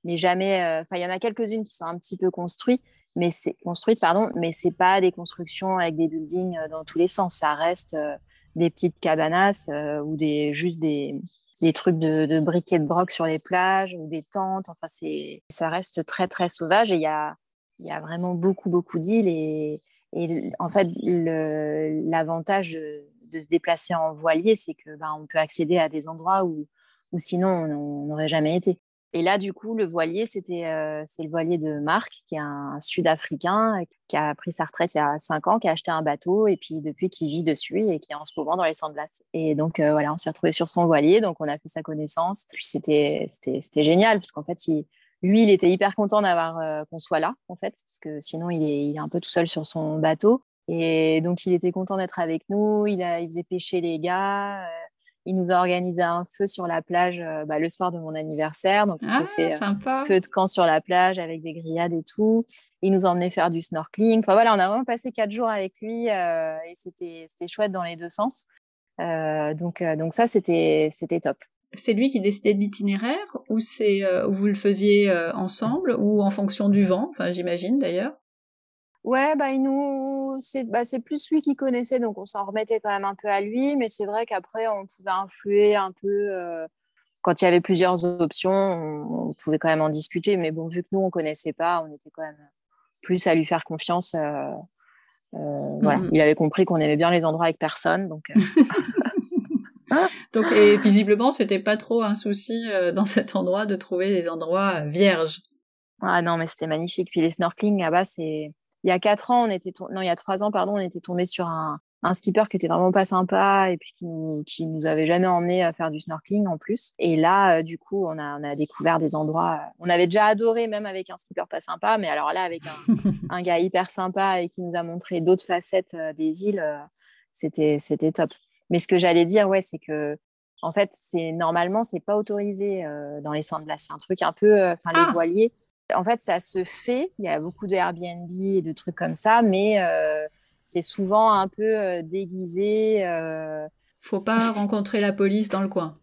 mais jamais. Enfin, il y en a quelques-unes qui sont un petit peu construites, mais c'est construites, pardon, mais c'est pas des constructions avec des buildings dans tous les sens. Ça reste des petites cabanas ou des juste des des trucs de, de briquets de broc sur les plages ou des tentes. Enfin, ça reste très, très sauvage et il y a, il y a vraiment beaucoup, beaucoup d'îles. Et, en fait, l'avantage de, se déplacer en voilier, c'est que bah, on peut accéder à des endroits où, où sinon on n'aurait jamais été. Et là, du coup, le voilier, c'était euh, c'est le voilier de Marc, qui est un, Sud-Africain, qui a pris sa retraite il y a cinq ans, qui a acheté un bateau, et puis depuis, qui vit dessus et qui est en ce moment dans les Sandblas. Et donc, euh, voilà, on s'est retrouvé sur son voilier, donc on a fait sa connaissance. Puis c'était génial, parce qu'en fait, il, lui, il était hyper content d'avoir euh, qu'on soit là, en fait, parce que sinon, il est, un peu tout seul sur son bateau. Et donc, il était content d'être avec nous. Il, a, il faisait pêcher les gars. Euh, il nous a organisé un feu sur la plage euh, bah, le soir de mon anniversaire. Donc, on s'est ah, fait un feu de camp sur la plage avec des grillades et tout. Il nous a emmené faire du snorkeling. Enfin, voilà, on a vraiment passé quatre jours avec lui et c'était chouette dans les deux sens. donc, donc, ça, c'était top c'est lui qui décidait de l'itinéraire ou c'est euh, vous le faisiez euh, ensemble ou en fonction du vent, enfin j'imagine d'ailleurs? Ouais, bah, il nous, c'est, bah, c'est plus lui qui connaissait, donc on s'en remettait quand même un peu à lui, mais c'est vrai qu'après on pouvait influer un peu. Euh, quand il y avait plusieurs options, on, pouvait quand même en discuter, mais bon, vu que nous on connaissait pas, on était quand même plus à lui faire confiance. Voilà, il avait compris qu'on aimait bien les endroits avec personne, donc. Donc, et visiblement, c'était pas trop un souci euh, dans cet endroit de trouver des endroits euh, vierges. Ah non, mais c'était magnifique. Puis les snorkeling là-bas, c'est. Il y a quatre ans, on était non, il y a trois ans, pardon, on était tombé sur un, un skipper qui était vraiment pas sympa et puis qui nous, qui nous avait jamais emmené à faire du snorkeling en plus. Et là, euh, du coup, on a, on a découvert des endroits. on avait déjà adoré même avec un skipper pas sympa, mais alors là, avec un, un gars hyper sympa et qui nous a montré d'autres facettes des îles, c'était, c'était top. Mais ce que j'allais dire, ouais, c'est que en fait, c'est normalement, c'est pas autorisé euh, dans les centres C'est un truc un peu, euh, enfin, les ah! voiliers. En fait, ça se fait. Il y a beaucoup de Airbnb et de trucs comme ça, mais euh, c'est souvent un peu déguisé. Faut pas rencontrer la police dans le coin.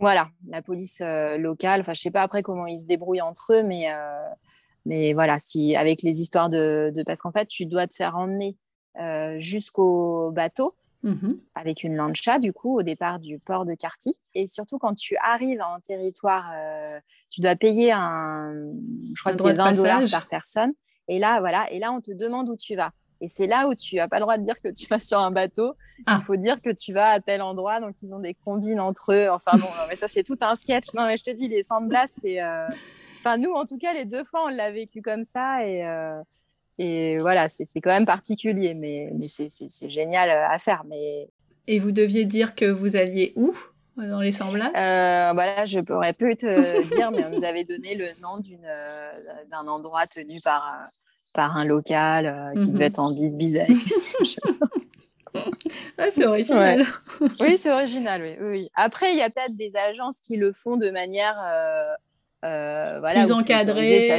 Voilà, la police locale. Enfin, je sais pas après comment ils se débrouillent entre eux, mais mais voilà, si avec les histoires de, de... parce qu'en fait, tu dois te faire emmener jusqu'au bateau mhm. avec une lancha, du coup, au départ du port de Carty. Et surtout, quand tu arrives en territoire, euh, tu dois payer un, je crois que c'est 20 dollars par personne. Et là, voilà, et là, on te demande où tu vas. Et c'est là où tu n'as pas le droit de dire que tu vas sur un bateau. Ah. Il faut dire que tu vas à tel endroit. Donc, ils ont des combines entre eux. Enfin, bon, mais ça, c'est tout un sketch. Non, mais je te dis, les sandblasts, c'est. Euh, enfin, nous, en tout cas, les deux fois, on l'a vécu comme ça. Et, euh, et voilà, c'est quand même particulier. Mais, mais c'est génial euh, à faire. Mais... Et vous deviez dire que vous alliez où dans les sandblasts euh, voilà, Je pourrais plus te dire, mais on nous avait donné le nom d'un endroit tenu par par un local euh, qui devait mhm. être en bis avec. ah, c'est original. oui, c'est original. Oui, oui. Après, il y a peut-être des agences qui le font de manière euh, euh, voilà, plus encadrée.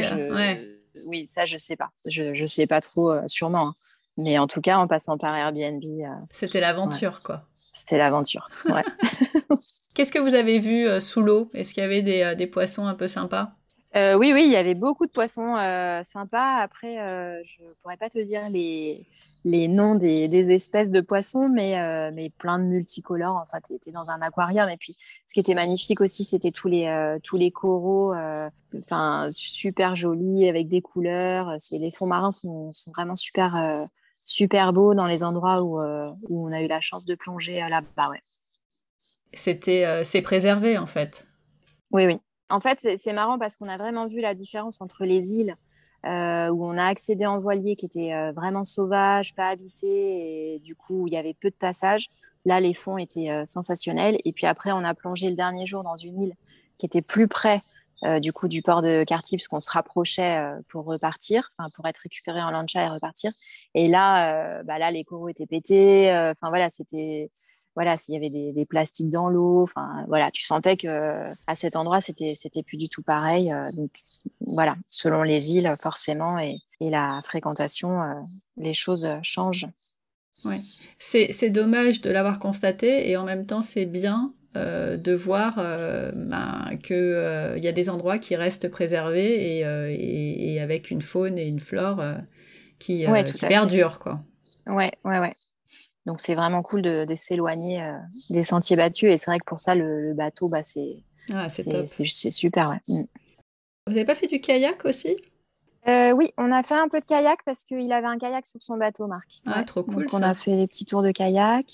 Oui, ça, je sais pas. Je ne sais pas trop, sûrement. Hein. Mais en tout cas, en passant par Airbnb. C'était l'aventure, quoi. C'était l'aventure. Ouais. Qu'est-ce que vous avez vu sous l'eau? Est-ce qu'il y avait des, des poissons un peu sympas? Euh, oui, oui, il y avait beaucoup de poissons euh, sympas. Après, euh, je ne pourrais pas te dire les, les noms des, espèces de poissons, mais, mais plein de multicolores. Enfin, tu étais dans un aquarium. Et puis, ce qui était magnifique aussi, c'était tous les, tous les coraux, enfin, super jolis, avec des couleurs. Les fonds marins sont, sont vraiment super, super beaux dans les endroits où, où on a eu la chance de plonger là-bas. Ouais. C'était, c'est préservé, en fait. Oui, oui. En fait, c'est marrant parce qu'on a vraiment vu la différence entre les îles euh, où on a accédé en voilier qui étaient euh, vraiment sauvages, pas habités, et du coup, il y avait peu de passages. Là, les fonds étaient euh, sensationnels. Et puis après, on a plongé le dernier jour dans une île qui était plus près du coup du port de Cartier puisqu'on se rapprochait pour repartir, pour être récupéré en lancha et repartir. Et là, bah là, les coraux étaient pétés. Enfin voilà, c'était voilà, s'il y avait des, plastiques dans l'eau, enfin voilà, tu sentais que à cet endroit c'était c'était plus du tout pareil. Euh, donc voilà, selon les îles forcément et, la fréquentation, euh, les choses changent. Oui, c'est dommage de l'avoir constaté et en même temps c'est bien euh, de voir ben, qu'il y a des endroits qui restent préservés et, avec une faune et une flore qui, qui perdurent. Quoi. Ouais, ouais, ouais. Donc c'est vraiment cool de, s'éloigner euh, des sentiers battus. Et c'est vrai que pour ça, le, bateau, bah, c'est ah, super. Mm. Vous n'avez pas fait du kayak aussi? Euh, Oui, on a fait un peu de kayak parce qu'il avait un kayak sur son bateau, Marc. Ah, trop cool. Donc on a fait des petits tours de kayak.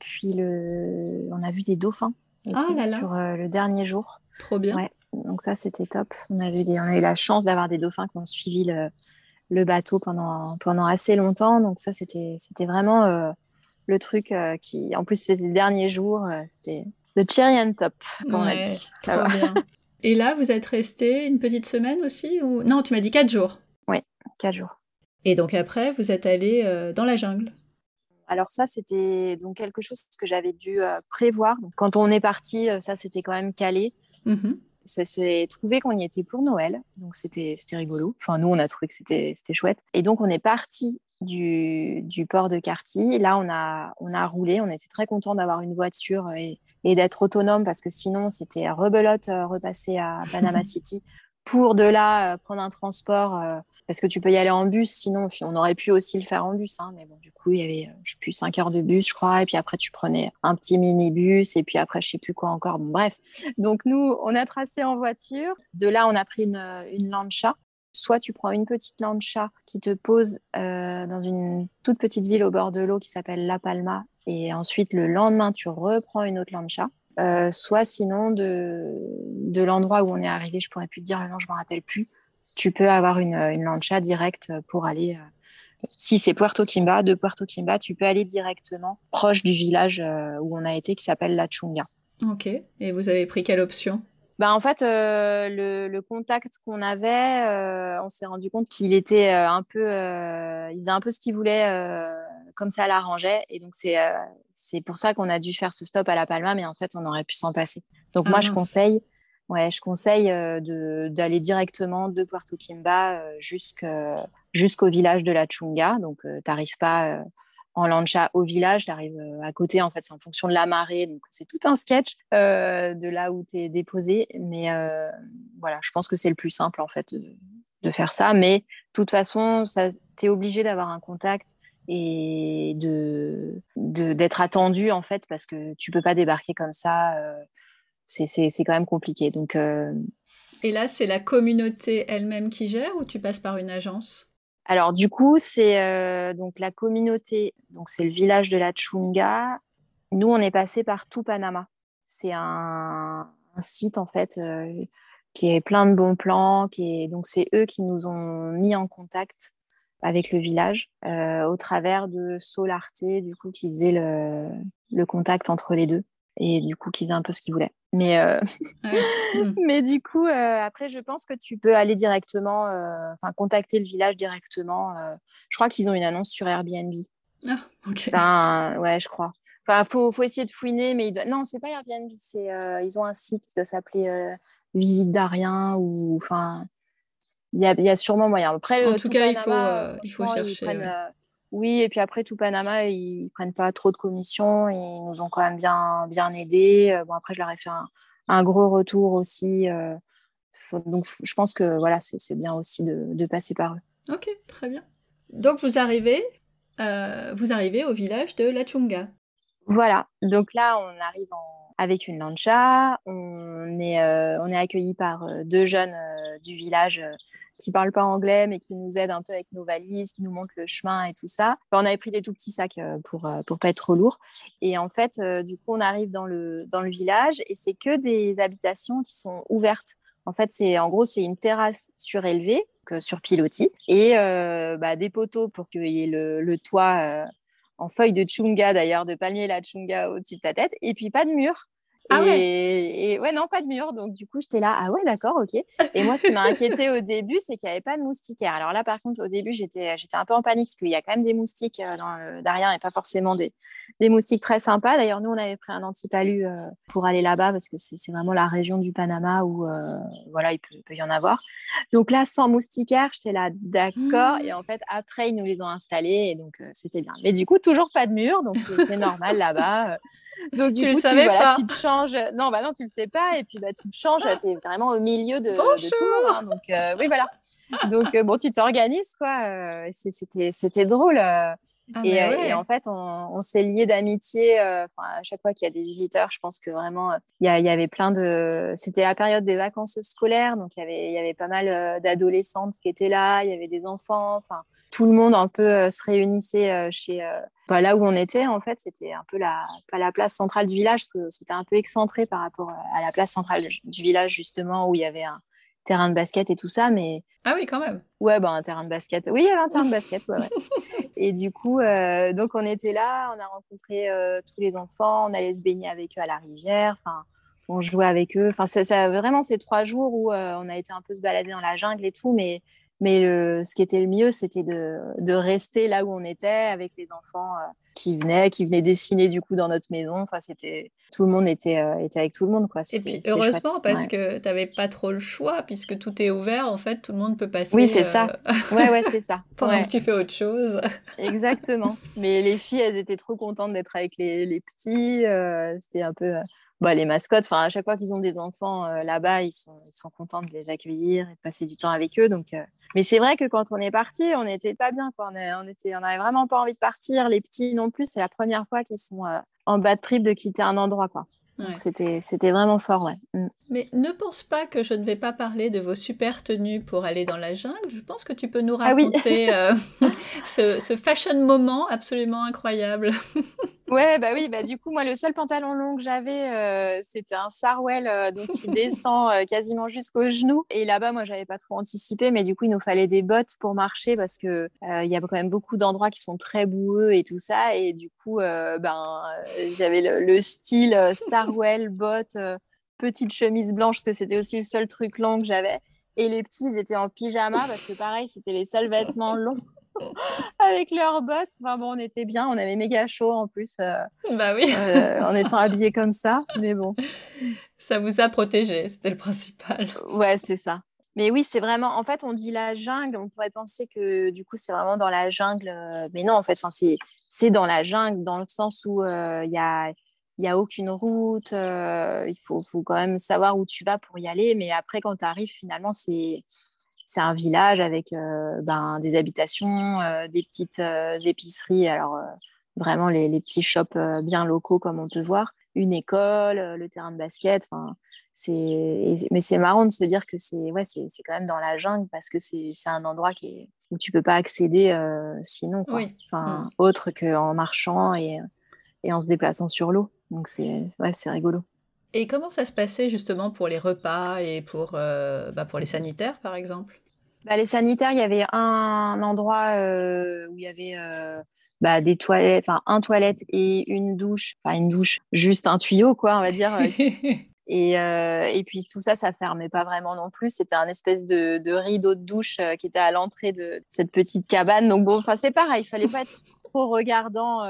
Puis le... on a vu des dauphins aussi ah sur euh, le dernier jour. Trop bien. Donc ça, c'était top. On a, vu des... on a eu la chance d'avoir des dauphins qui ont suivi le, le bateau pendant, pendant assez longtemps. Donc ça, c'était vraiment le truc euh, qui, en plus, ces derniers jours, euh, c'était the cherry on top, comme on a dit. bien. Et là, vous êtes resté une petite semaine aussi ou? Non, tu m'as dit quatre jours. Oui, quatre jours. Et donc après, vous êtes allé euh, dans la jungle. Alors ça, c'était donc quelque chose que j'avais dû prévoir. quand on est parti, ça c'était quand même calé. Mm-hmm. Ça s'est trouvé qu'on y était pour Noël, donc c'était rigolo. Enfin, nous, on a trouvé que c'était chouette. Et donc, on est parti du, port de Carty. Là, on a, on a roulé. On était très content d'avoir une voiture et, d'être autonome parce que sinon, c'était rebelote euh, repasser à Panama City pour de là euh, prendre un transport. Euh, parce que tu peux y aller en bus, sinon on aurait pu aussi le faire en bus. Hein, mais bon, du coup, il y avait, je sais plus, 5 heures de bus, je crois. Et puis après, tu prenais un petit minibus. Et puis après, je sais plus quoi encore. bref. Donc, nous, on a tracé en voiture. De là, on a pris une, une lancha soit tu prends une petite lancha qui te pose euh, dans une toute petite ville au bord de l'eau qui s'appelle La Palma, et ensuite le lendemain tu reprends une autre lancha. Euh, soit sinon de, l'endroit où on est arrivé, je pourrais plus te dire le nom, je m'en rappelle plus. Tu peux avoir une, une lancha directe pour aller. Euh, si c'est Puerto Quimba, de Puerto Quimba, tu peux aller directement proche du village où on a été qui s'appelle La Chunga. Ok. Et vous avez pris quelle option? Bah, en fait, euh, le, contact qu'on avait, euh, on s'est rendu compte qu'il était euh, un peu, il faisait un peu ce qu'il voulait, comme ça l'arrangeait. Et donc, c'est c'est pour ça qu'on a dû faire ce stop à La Palma, mais en fait, on aurait pu s'en passer. Donc, moi, ah, je conseille, ouais, je conseille d'aller directement de Puerto Quimba jusqu'au village de la Chunga. Donc, tu n'arrives pas en lancha au village, tu arrives euh, à côté, en fait, c'est en fonction de la marée, donc c'est tout un sketch euh, de là où tu es déposé. Mais euh, voilà, je pense que c'est le plus simple, en fait, de, faire ça. Mais de toute façon, tu es obligé d'avoir un contact et de d'être attendu en fait parce que tu peux pas débarquer comme ça. c'est quand même compliqué. Donc et là, c'est la communauté elle-même qui gère ou tu passes par une agence? Alors du coup, c'est donc la communauté, donc c'est le village de la Chunga. Nous, on est passé par tout Panama. C'est un, site en fait qui est plein de bons plans. Qui est... Donc, c'est eux qui nous ont mis en contact avec le village euh, au travers de Solarté, du coup, qui faisait le, contact entre les deux et du coup, qui faisait un peu ce qu'ils voulaient. Mais, euh... Hmm. mais du coup, euh, après, je pense que tu peux aller directement, euh, enfin, contacter le village directement. je crois qu'ils ont une annonce sur Airbnb. Ah, ok. Enfin, ouais, je crois. Enfin, faut, faut essayer de fouiner, mais ils non, c'est pas Airbnb, c'est ils ont un site qui doit s'appeler visite d'Arien ou enfin il y a, y a, sûrement moyen. Après, en tout, cas, il faut, il faut chercher. Euh, oui, et puis après, tout Panama, ils prennent pas trop de commissions. Ils nous ont quand même bien, bien aidés. Euh, bon, après, je leur ai fait un, un gros retour aussi. donc, je pense que voilà, c'est bien aussi de, de, passer par eux. Ok, très bien. Donc, vous arrivez, vous arrivez au village de La Chunga. Voilà. Donc là, on arrive en avec une lancha. On est, euh, on est accueilli par euh, deux jeunes euh, du village qui parlent pas anglais, mais qui nous aident un peu avec nos valises, qui nous montrent le chemin et tout ça. on avait pris des tout petits sacs pour pour pas être trop lourd. Et en fait, du coup, on arrive dans le dans le village et c'est que des habitations qui sont ouvertes. En fait, c'est en gros c'est une terrasse surélevée sur pilotis et bah, des poteaux pour qu'il y ait le, le toit en feuille de chunga d'ailleurs, de palmier la chunga au-dessus de ta tête, et puis pas de mur. Ah et, ouais. et ouais, non, pas de mur. Donc, du coup, j'étais là, ah ouais, d'accord, ok. Et moi, ce qui m'a inquiété au début, c'est qu'il n'y avait pas de moustiquaires. Alors là, par contre, au début, j'étais, un peu en panique parce qu'il y a quand même des moustiques euh, dans le et pas forcément des, des moustiques très sympas. D'ailleurs, nous, on avait pris un antipalu euh, pour aller là-bas parce que c'est, vraiment la région du Panama où, euh, voilà, il peut, peut, y en avoir. Donc là, sans moustiquaires, j'étais là, d'accord. Et en fait, après, ils nous les ont installés et donc c'était bien. Mais du coup, toujours pas de mur, donc c'est, normal là-bas. Donc, du tu coup, le savais pas. tu te changes. Non, bah non, tu le sais pas. Et puis, bah, tu te changes. Tu es vraiment au milieu de, de tout le monde. Hein. donc, euh, oui, voilà. Donc, euh, bon, tu t'organises, quoi. Euh, c'était drôle. Ah, et, et, en fait, on, s'est liés d'amitié. à chaque fois qu'il y a des visiteurs, je pense que vraiment, il y, y, avait plein de. C'était la période des vacances scolaires. Donc, il y avait, il y avait pas mal d'adolescentes qui étaient là. Il y avait des enfants. Enfin, tout le monde un peu euh, se réunissait euh, chez euh, bah, là où on était en fait c'était un peu la pas la place centrale du village parce que c'était un peu excentré par rapport à la place centrale du village justement où il y avait un terrain de basket et tout ça mais ah oui quand même. Ouais bah un terrain de basket. Oui il y avait un terrain de basket ouais, ouais. et du coup donc on était là on a rencontré tous les enfants on allait se baigner avec eux à la rivière enfin on jouait avec eux. Enfin ça, vraiment ces trois jours où on a été un peu se balader dans la jungle et tout mais mais ce qui était le mieux, c'était de, de, rester là où on était avec les enfants euh, qui venaient, qui venaient dessiner du coup dans notre maison. Enfin, c'était tout le monde était, euh, était avec tout le monde quoi. Et puis heureusement parce que tu n'avais pas trop le choix puisque tout est ouvert. En fait, tout le monde peut passer. Oui, c'est ça. Euh, ouais, ouais, c'est ça. Pendant que tu fais autre chose. Exactement. Mais les filles, elles étaient trop contentes d'être avec les, les petits. c'était un peu bah, les mascottes, à chaque fois qu'ils ont des enfants euh, là-bas, ils sont, ils sont contents de les accueillir et de passer du temps avec eux. Donc, euh, Mais c'est vrai que quand on est parti, on n'était pas bien. Quoi. On, était, on n'avait vraiment pas envie de partir. Les petits non plus, c'est la première fois qu'ils sont euh, en bad trip de quitter un endroit. Quoi. Donc c'était, vraiment fort, ouais. Mm. Mais ne pense pas que je ne vais pas parler de vos super tenues pour aller dans la jungle. Je pense que tu peux nous ah raconter ce, ce, fashion moment absolument incroyable. Ouais, bah oui, bah du coup, moi, le seul pantalon long que j'avais, euh, c'était un Sarwell euh, donc qui descend euh, quasiment jusqu'au genou. Et là-bas, moi, j'avais pas trop anticipé, mais du coup, il nous fallait des bottes pour marcher parce que il y a quand même beaucoup d'endroits qui sont très boueux et tout ça. Et du coup, ben, j'avais le, style Sarwell, bottes, petite chemise blanche, parce que c'était aussi le seul truc long que j'avais. Et les petits, ils étaient en pyjama parce que pareil, c'était les seuls vêtements longs avec leurs bottes. Enfin bon, on était bien, on avait méga chaud en plus. Euh, bah oui. euh, en étant habillés comme ça, mais bon. Ça vous a protégé, c'était le principal. Ouais, c'est ça. Mais oui, c'est vraiment. En fait, on dit la jungle. On pourrait penser que du coup, c'est vraiment dans la jungle. Euh, mais non, en fait, c'est dans la jungle dans le sens où euh, il y a il n'y a aucune route, il faut, faut, quand même savoir où tu vas pour y aller. Mais après, quand tu arrives, finalement, c'est c'est un village avec ben, des habitations, des petites épiceries. Alors, vraiment les, les, petits shops bien locaux, comme on peut voir. Une école, le terrain de basket. C'est, mais c'est marrant de se dire que c'est, ouais, c'est, quand même dans la jungle parce que c'est, un endroit qui est, où tu peux pas accéder sinon, quoi. Mmh. autre qu'en marchant et, et en se déplaçant sur l'eau. Donc, c'est, ouais, c'est rigolo. Et comment ça se passait justement pour les repas et pour, euh, bah pour les sanitaires, par exemple? Bah, Les sanitaires, il y avait un endroit euh, où il y avait euh, bah, des toilettes, enfin un toilette et une douche, enfin une douche, juste un tuyau, quoi, on va dire. et, et, puis tout ça, ça fermait pas vraiment non plus. C'était un espèce de, de rideau de douche qui était à l'entrée de cette petite cabane. Donc bon, enfin c'est pareil, il fallait pas être trop regardant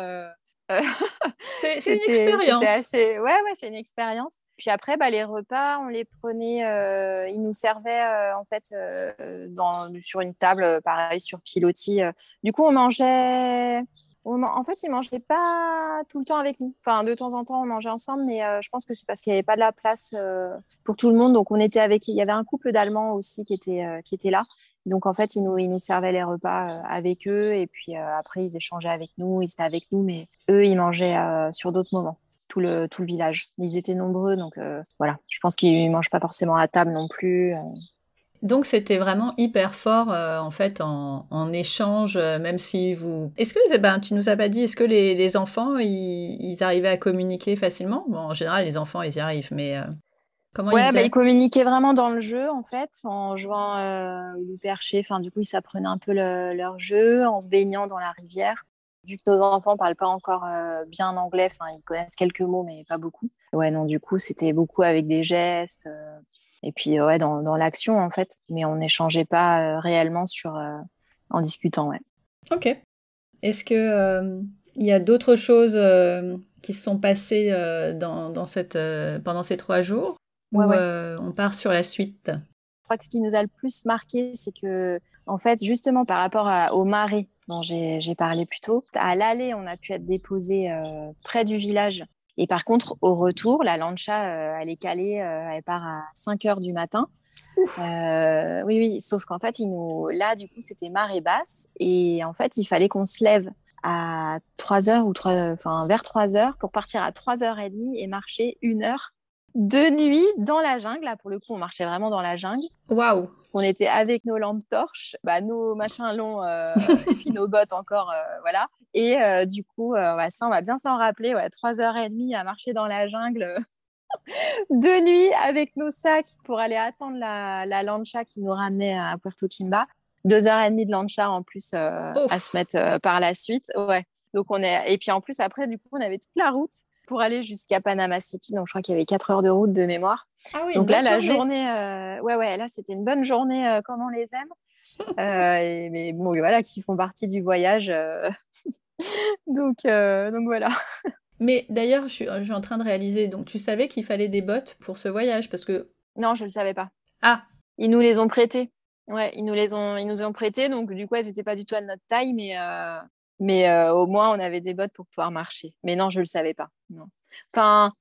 c'est une expérience. Ouais, ouais, c'est une expérience. Puis après, bah, les repas, on les prenait, euh, ils nous servaient euh, en fait euh, dans, sur une table, pareil, sur pilotis. Du coup, on mangeait en fait, ils mangeaient pas tout le temps avec nous. Enfin, de temps en temps, on mangeait ensemble, mais euh, je pense que c'est parce qu'il n'y avait pas de la place euh, pour tout le monde. Donc, on était avec. Il y avait un couple d'Allemands aussi qui était, euh, qui était là. Donc, en fait, ils nous, servaient les repas avec eux. Et puis après, ils échangeaient avec nous. Ils étaient avec nous, mais eux, ils mangeaient sur d'autres moments. Tout le, tout le village. Ils étaient nombreux, donc voilà. Je pense qu'ils ne mangent pas forcément à table non plus. Donc c'était vraiment hyper fort euh, en fait en, en échange, euh, même si vous. Est-ce que ben tu nous as pas dit, est-ce que les, les enfants ils, ils, arrivaient à communiquer facilement? Bon, en général les enfants ils y arrivent, mais euh, comment ouais, ils bah, ils communiquaient vraiment dans le jeu en fait, en jouant au perché. Enfin du coup ils s'apprenaient un peu leur jeu, en se baignant dans la rivière. Vu que nos enfants parlent pas encore bien anglais, enfin ils connaissent quelques mots mais pas beaucoup. Ouais non du coup c'était beaucoup avec des gestes et puis ouais dans, dans l'action en fait. Mais on n'échangeait pas euh, réellement sur euh, en discutant ouais. Ok. Est-ce que euh, il y a d'autres choses qui se sont passées dans, dans cette pendant ces trois jours? Ou on part sur la suite? Je crois que ce qui nous a le plus marqué c'est que en fait justement par rapport à, au marais dont j'ai parlé plus tôt à l'aller on a pu être déposé près du village et par contre, au retour, la lancha, euh, elle est calée, euh, elle part à 5 heures du matin. Euh, oui, oui, sauf qu'en fait, il nous... là, du coup, c'était marée basse. Et en fait, il fallait qu'on se lève à 3 heures ou 3... enfin, vers 3 heures pour partir à 3h30 et marcher une heure de nuit dans la jungle. Là, pour le coup, on marchait vraiment dans la jungle. Waouh! On était avec nos lampes torches, bah, nos machins longs et puis nos bottes encore, voilà. Et euh, du coup, euh, ça, on va bien s'en rappeler. Ouais, 3h30 à marcher dans la jungle de nuit avec nos sacs pour aller attendre la, la lancha qui nous ramenait à Puerto Kimba. Deux heures et demie de lancha en plus euh, à se mettre par la suite. Ouais. Donc on est et puis en plus après du coup on avait toute la route pour aller jusqu'à Panama City. Donc je crois qu'il y avait quatre heures de route de mémoire. Ah oui, Donc là la journée, ouais ouais là c'était une bonne journée comme on les aime. et, mais bon voilà qui font partie du voyage. donc, euh, donc voilà. Mais d'ailleurs, je suis, je suis en train de réaliser. Donc, tu savais qu'il fallait des bottes pour ce voyage parce que. Non, je ne le savais pas. Ah. Ils nous les ont prêtés. Ouais, ils nous les ont, ils nous ont prêtés. Donc, du coup, elles n'étaient pas du tout à notre taille, mais, euh, mais euh, au moins, on avait des bottes pour pouvoir marcher. Mais non, je ne le savais pas. Non. Enfin,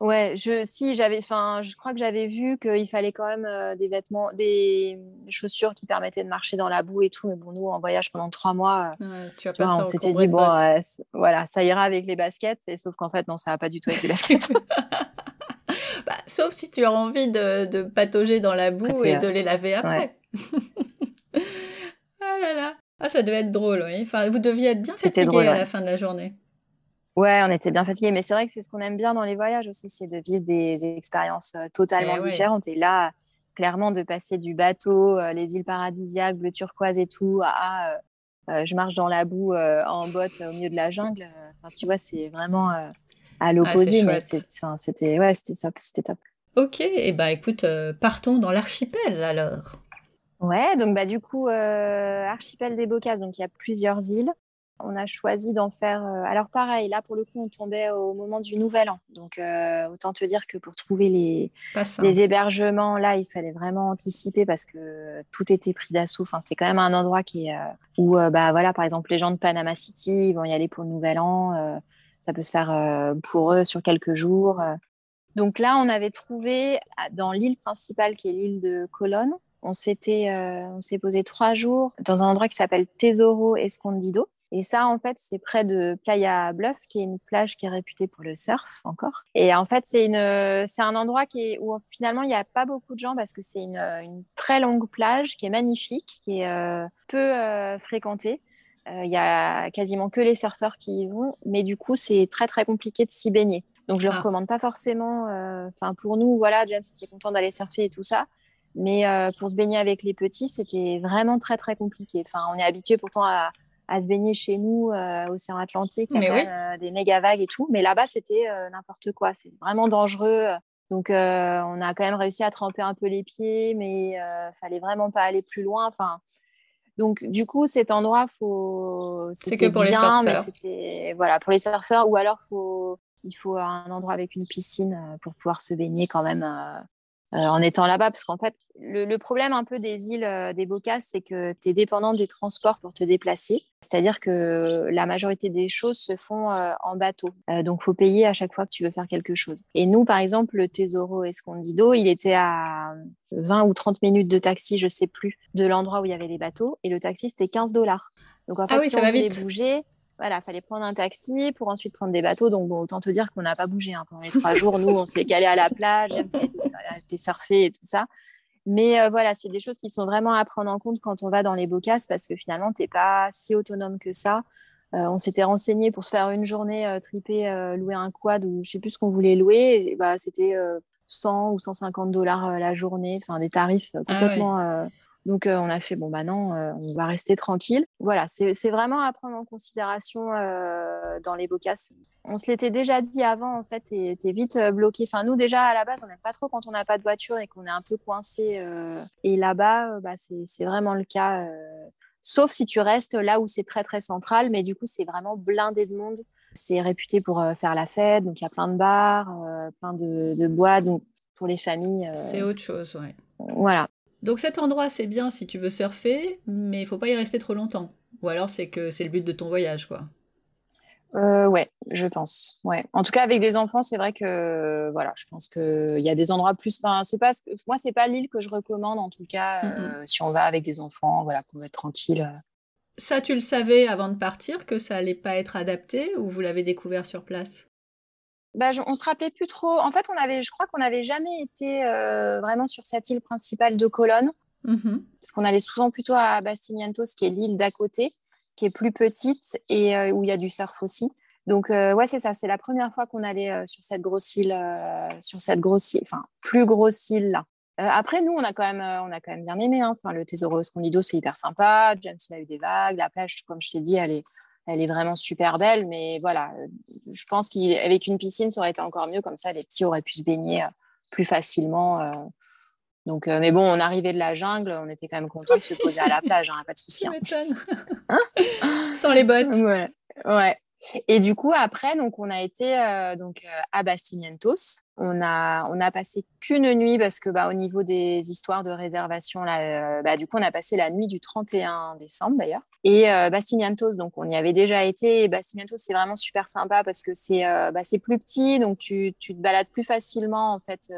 Ouais, je, si j'avais, enfin, je crois que j'avais vu qu'il fallait quand même euh, des vêtements, des chaussures qui permettaient de marcher dans la boue et tout. Mais bon, nous, en voyage pendant trois mois, euh, tu vois, on s'était dit bon, voilà, ça ira avec les baskets. Et sauf qu'en fait, non, ça va pas du tout avec les baskets. bah, sauf si tu as envie de, de patauger dans la boue et de les laver après. ah là là, ah, ça devait être drôle, oui. Enfin, vous deviez être bien fatigué à la fin de la journée. Ouais, on était bien fatigués, mais c'est vrai que c'est ce qu'on aime bien dans les voyages aussi, c'est de vivre des expériences euh, totalement eh différentes. Et là, clairement, de passer du bateau, euh, les îles paradisiaques, bleu turquoise et tout, à euh, je marche dans la boue en botte au milieu de la jungle. Enfin, tu vois, c'est vraiment à ah, l'opposé, mais c'était ouais, c'était top, Ok, et eh bah écoute, partons dans l'archipel alors. Ouais, donc bah du coup, archipel des Bocas, donc il y a plusieurs îles on a choisi d'en faire. Euh, alors pareil, là pour le coup, on tombait au moment du Nouvel An. Donc euh, autant te dire que pour trouver les, les hébergements, là, il fallait vraiment anticiper parce que tout était pris d'assaut. Enfin, c'est quand même un endroit qui est, euh, où, bah voilà, par exemple, les gens de Panama City vont y aller pour le Nouvel An. ça peut se faire pour eux sur quelques jours. Donc là, on avait trouvé dans l'île principale qui est l'île de Colonne On s'était, on s'est posé trois jours dans un endroit qui s'appelle Tesoro Escondido. Et ça, en fait, c'est près de Playa Bluff, qui est une plage qui est réputée pour le surf encore. Et en fait, c'est un endroit qui est, où finalement il n'y a pas beaucoup de gens parce que c'est une, une, très longue plage qui est magnifique, qui est peu fréquentée. Il y a quasiment que les surfeurs qui y vont, mais du coup, c'est très très compliqué de s'y baigner. Donc, je ne ah. recommande pas forcément. Enfin, pour nous, voilà, James était content d'aller surfer et tout ça. Mais pour se baigner avec les petits, c'était vraiment très très compliqué. Enfin, on est habitué pourtant à, à se baigner chez nous, euh, océan Atlantique, il y a euh, des méga vagues et tout. Mais là-bas, c'était euh, n'importe quoi. C'est vraiment dangereux. Donc, on a quand même réussi à tremper un peu les pieds, mais il fallait vraiment pas aller plus loin. Enfin, donc, du coup, cet endroit, faut. C'est que pour les surfeurs. Mais c'était voilà pour les surfeurs, ou alors faut il faut un endroit avec une piscine pour pouvoir se baigner quand même en étant là-bas. Parce qu'en fait, le, problème un peu des îles euh, des Bocas, c'est que tu es dépendant des transports pour te déplacer. C'est-à-dire que la majorité des choses se font euh, en bateau. donc, il faut payer à chaque fois que tu veux faire quelque chose. Et nous, par exemple, le Tesoro Escondido, il était à 20 ou 30 minutes de taxi, je sais plus, de l'endroit où il y avait les bateaux. Et le taxi, c'était 15 dollars. Donc, en ah fait, si ça on va vite. bouger, voilà, fallait prendre un taxi pour ensuite prendre des bateaux. Donc, bon, autant te dire qu'on n'a pas bougé. Hein. Pendant les trois jours, nous, on s'est calé à la plage, été surfé et tout ça. Mais euh, voilà, c'est des choses qui sont vraiment à prendre en compte quand on va dans les bocasses parce que finalement, tu n'es pas si autonome que ça. Euh, on s'était renseigné pour se faire une journée euh, triper, louer un quad ou je sais plus ce qu'on voulait louer. Et, bah, c'était 100 ou 150 dollars la journée, enfin des tarifs ah complètement donc, euh, on a fait, bon, bah non, euh, on va rester tranquille. Voilà, c'est vraiment à prendre en considération euh, dans les bocasses. On se l'était déjà dit avant, en fait, et t'es vite bloqué. Enfin, nous, déjà, à la base, on n'aime pas trop quand on n'a pas de voiture et qu'on est un peu coincé. et là-bas, bah, c'est vraiment le cas. Sauf si tu restes là où c'est très, très central, mais du coup, c'est vraiment blindé de monde. C'est réputé pour faire la fête, donc il y a plein de bars, plein de, de bois, donc pour les familles. C'est autre chose, oui. Voilà. Donc cet endroit, c'est bien si tu veux surfer, mais il faut pas y rester trop longtemps. Ou alors c'est que c'est le but de ton voyage, quoi. Euh, ouais, je pense. Ouais. En tout cas, avec des enfants, c'est vrai que voilà, je pense qu'il y a des endroits plus. Enfin, c'est pas moi, c'est pas l'île que je recommande en tout cas euh, si on va avec des enfants, voilà, pour être tranquille. Ça, tu le savais avant de partir que ça allait pas être adapté ou vous l'avez découvert sur place? Bah, on se rappelait plus trop. En fait, on avait, je crois qu'on n'avait jamais été euh, vraiment sur cette île principale de Colonne, mmh parce qu'on allait souvent plutôt à Bastimientos, qui est l'île d'à côté, qui est plus petite et euh, où il y a du surf aussi. Donc euh, ouais, c'est ça. C'est la première fois qu'on allait sur cette grosse île, sur cette grosse île, enfin plus grosse île là. après, nous, on a quand même, on a quand même bien aimé. Hein. Enfin, le Tesoro Escondido, c'est hyper sympa. James, il a eu des vagues. La plage, comme je t'ai dit, elle est, elle est vraiment super belle, mais voilà, euh, je pense qu'avec une piscine, ça aurait été encore mieux. Comme ça, les petits auraient pu se baigner euh, plus facilement. Euh. Donc, mais bon, on arrivait de la jungle, on était quand même content de se poser à la plage, hein, pas de souci. Hein? Sans les bottes. Ouais. ouais. Et du coup, après, donc, on a été euh, donc, euh, à Bastimientos. On a, on a passé qu'une nuit parce que, bah, au niveau des histoires de réservation, là, euh, bah, du coup, on a passé la nuit du 31 décembre d'ailleurs. Et Bastimientos, donc, on y avait déjà été. Et Bastimientos, c'est vraiment super sympa parce que c'est bah, plus petit, donc tu, tu, te balades plus facilement en fait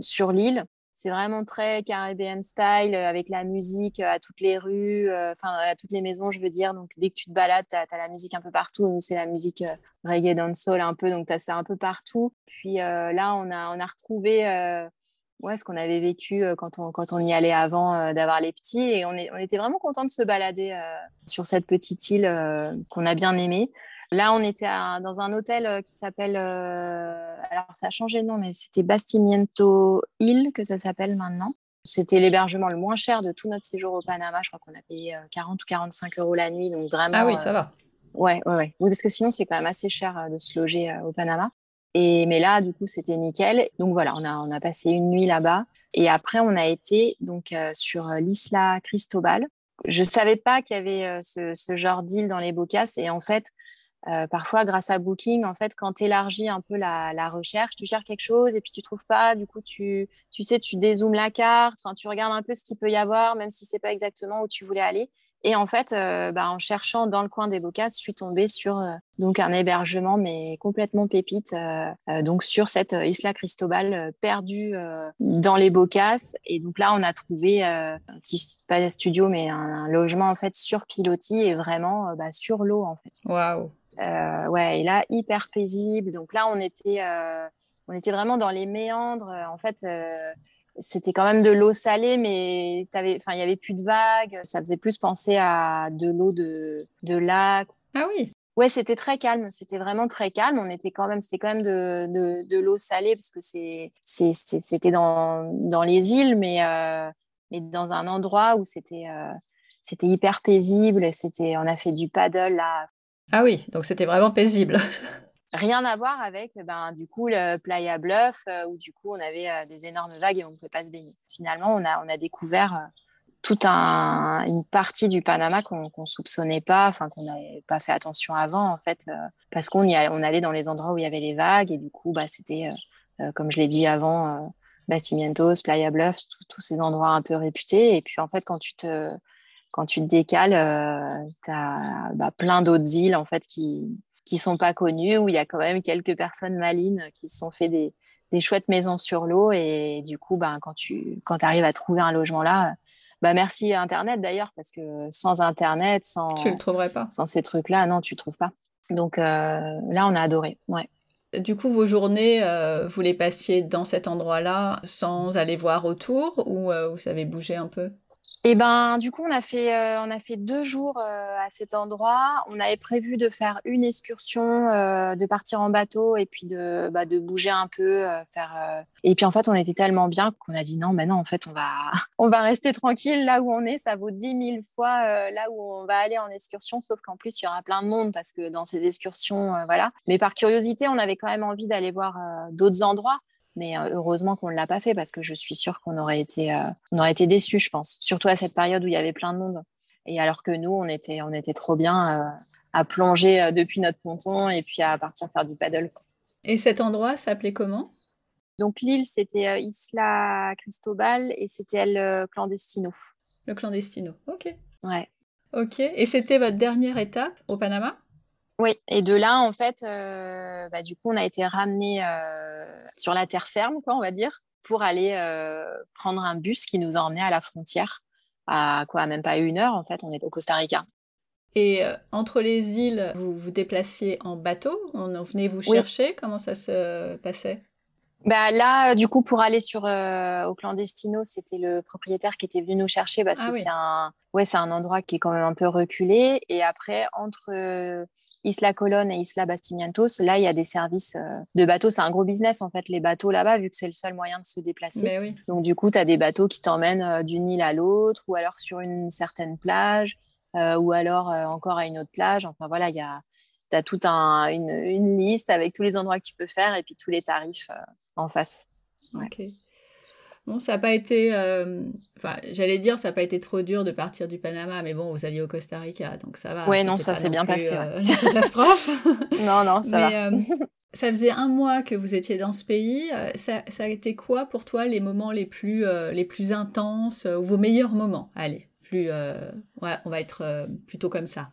sur l'île. C'est vraiment très Caribbean style euh, avec la musique euh, à toutes les rues, euh, enfin à toutes les maisons, je veux dire. Donc dès que tu te balades, tu as, la musique un peu partout. C'est la musique reggae dancehall un peu, donc tu as ça un peu partout. Puis là, on a, on a retrouvé ouais, ce qu'on avait vécu quand, on, quand on y allait avant d'avoir les petits. Et on, est, on était vraiment content de se balader sur cette petite île qu'on a bien aimée. Là, on était dans un hôtel euh, qui s'appelle. Euh, alors, ça a changé de nom, mais c'était Bastimiento Hill, que ça s'appelle maintenant. C'était l'hébergement le moins cher de tout notre séjour au Panama. Je crois qu'on a payé 40 euh, ou 45 euros la nuit. Donc, vraiment. Ah oui, ça va. Ouais, ouais, ouais. Oui, parce que sinon, c'est quand même assez cher de se loger au Panama. Et, mais là, du coup, c'était nickel. Donc voilà, on a, on a passé une nuit là-bas. Et après, on a été donc sur l'Isla Cristobal. Je ne savais pas qu'il y avait ce, ce, genre d'île dans les Bocas. Et en fait, euh, parfois, grâce à Booking, en fait, quand tu élargis un peu la, recherche, tu cherches quelque chose et puis tu trouves pas, du coup, tu, tu sais, tu dézoomes la carte, tu regardes un peu ce qu'il peut y avoir, même si c'est pas exactement où tu voulais aller. Et en fait, euh, bah, en cherchant dans le coin des Bocas, je suis tombée sur euh, donc un hébergement, mais complètement pépite, donc sur cette Isla Cristobal perdue dans les Bocas. Et donc là, on a trouvé un petit studio, mais un, logement en fait sur pilotis et vraiment bah, sur l'eau en fait. Waouh. Ouais, et là hyper paisible. Donc là, on était on était vraiment dans les méandres. En fait, c'était quand même de l'eau salée, mais il n'y avait plus de vagues. Ça faisait plus penser à de l'eau de, de lac. Ah oui. Ouais, c'était très calme. C'était vraiment très calme. On était quand même, c'était quand même de, de, de l'eau salée parce que c'est, c'était dans, dans les îles, mais, euh, mais dans un endroit où c'était, euh, c'était hyper paisible. C'était, on a fait du paddle là. Ah oui, donc c'était vraiment paisible. Rien à voir avec ben, du coup le Playa Bluff euh, où du coup on avait euh, des énormes vagues et on ne pouvait pas se baigner. Finalement, on a, on a découvert euh, toute un, une partie du Panama qu'on ne soupçonnait pas, enfin qu'on n'avait pas fait attention avant en fait, parce qu'on on allait dans les endroits où il y avait les vagues et du coup bah, c'était, comme je l'ai dit avant, Bastimientos, Playa Bluff, tous ces endroits un peu réputés. Et puis en fait quand tu te, quand tu te décales, tu as bah, plein d'autres îles en fait qui qui sont pas connus, où il y a quand même quelques personnes malines qui se sont fait des, des chouettes maisons sur l'eau. Et du coup, ben, quand tu quand arrives à trouver un logement là, bah, merci à Internet d'ailleurs, parce que sans Internet, sans, tu le trouverais pas. sans ces trucs-là, non, tu ne trouves pas. Donc euh, là, on a adoré. Ouais. Du coup, vos journées, euh, vous les passiez dans cet endroit-là sans aller voir autour ou euh, vous avez bougé un peu? Et ben, du coup, on a fait, euh, on a fait deux jours euh, à cet endroit. On avait prévu de faire une excursion, euh, de partir en bateau et puis de, bah, de bouger un peu, faire. Et puis en fait, on était tellement bien qu'on a dit non, mais non, en fait, on va, on va rester tranquille là où on est. Ça vaut dix mille fois là où on va aller en excursion, sauf qu'en plus, il y aura plein de monde parce que dans ces excursions, voilà. Mais par curiosité, on avait quand même envie d'aller voir d'autres endroits. Mais euh, heureusement qu'on ne l'a pas fait parce que je suis sûre qu'on aurait été, euh, on aurait été déçus, je pense. Surtout à cette période où il y avait plein de monde. Et alors que nous, on était, on était trop bien euh, à plonger depuis notre ponton et puis à partir faire du paddle. Et cet endroit s'appelait comment? Donc l'île, c'était Isla Cristobal et c'était le Clandestino. Le Clandestino, ok. Ouais. Ok. Et c'était votre dernière étape au Panama? Oui, et de là, en fait, euh, bah, du coup, on a été ramené euh, sur la terre ferme, quoi, on va dire, pour aller euh, prendre un bus qui nous a emmenés à la frontière, à quoi, même pas une heure, en fait, on est au Costa Rica. Et entre les îles, vous vous déplaciez en bateau? On venait vous chercher? Comment ça se passait? Bah là, du coup, pour aller sur au clandestino, c'était le propriétaire qui était venu nous chercher parce ah que c'est un, ouais, c'est un endroit qui est quand même un peu reculé. Et après, entre Isla Colón et Isla Bastimientos, là, il y a des services euh, de bateaux. C'est un gros business, en fait, les bateaux là-bas, vu que c'est le seul moyen de se déplacer. Donc, du coup, tu as des bateaux qui t'emmènent euh, d'une île à l'autre, ou alors sur une certaine plage, euh, ou alors encore à une autre plage. Enfin, voilà, il y a, tu as toute un, une, liste avec tous les endroits que tu peux faire et puis tous les tarifs en face. Ok. Bon, ça n'a pas été. Euh, enfin, j'allais dire, ça n'a pas été trop dur de partir du Panama, mais bon, vous alliez au Costa Rica, donc ça va. Oui, non, ça s'est bien passé. Euh, la catastrophe. non, non, ça va. Euh, ça faisait un mois que vous étiez dans ce pays. Ça, ça a été quoi pour toi les moments les plus, les plus intenses, ou vos meilleurs moments? Allez, plus, ouais, on va être plutôt comme ça.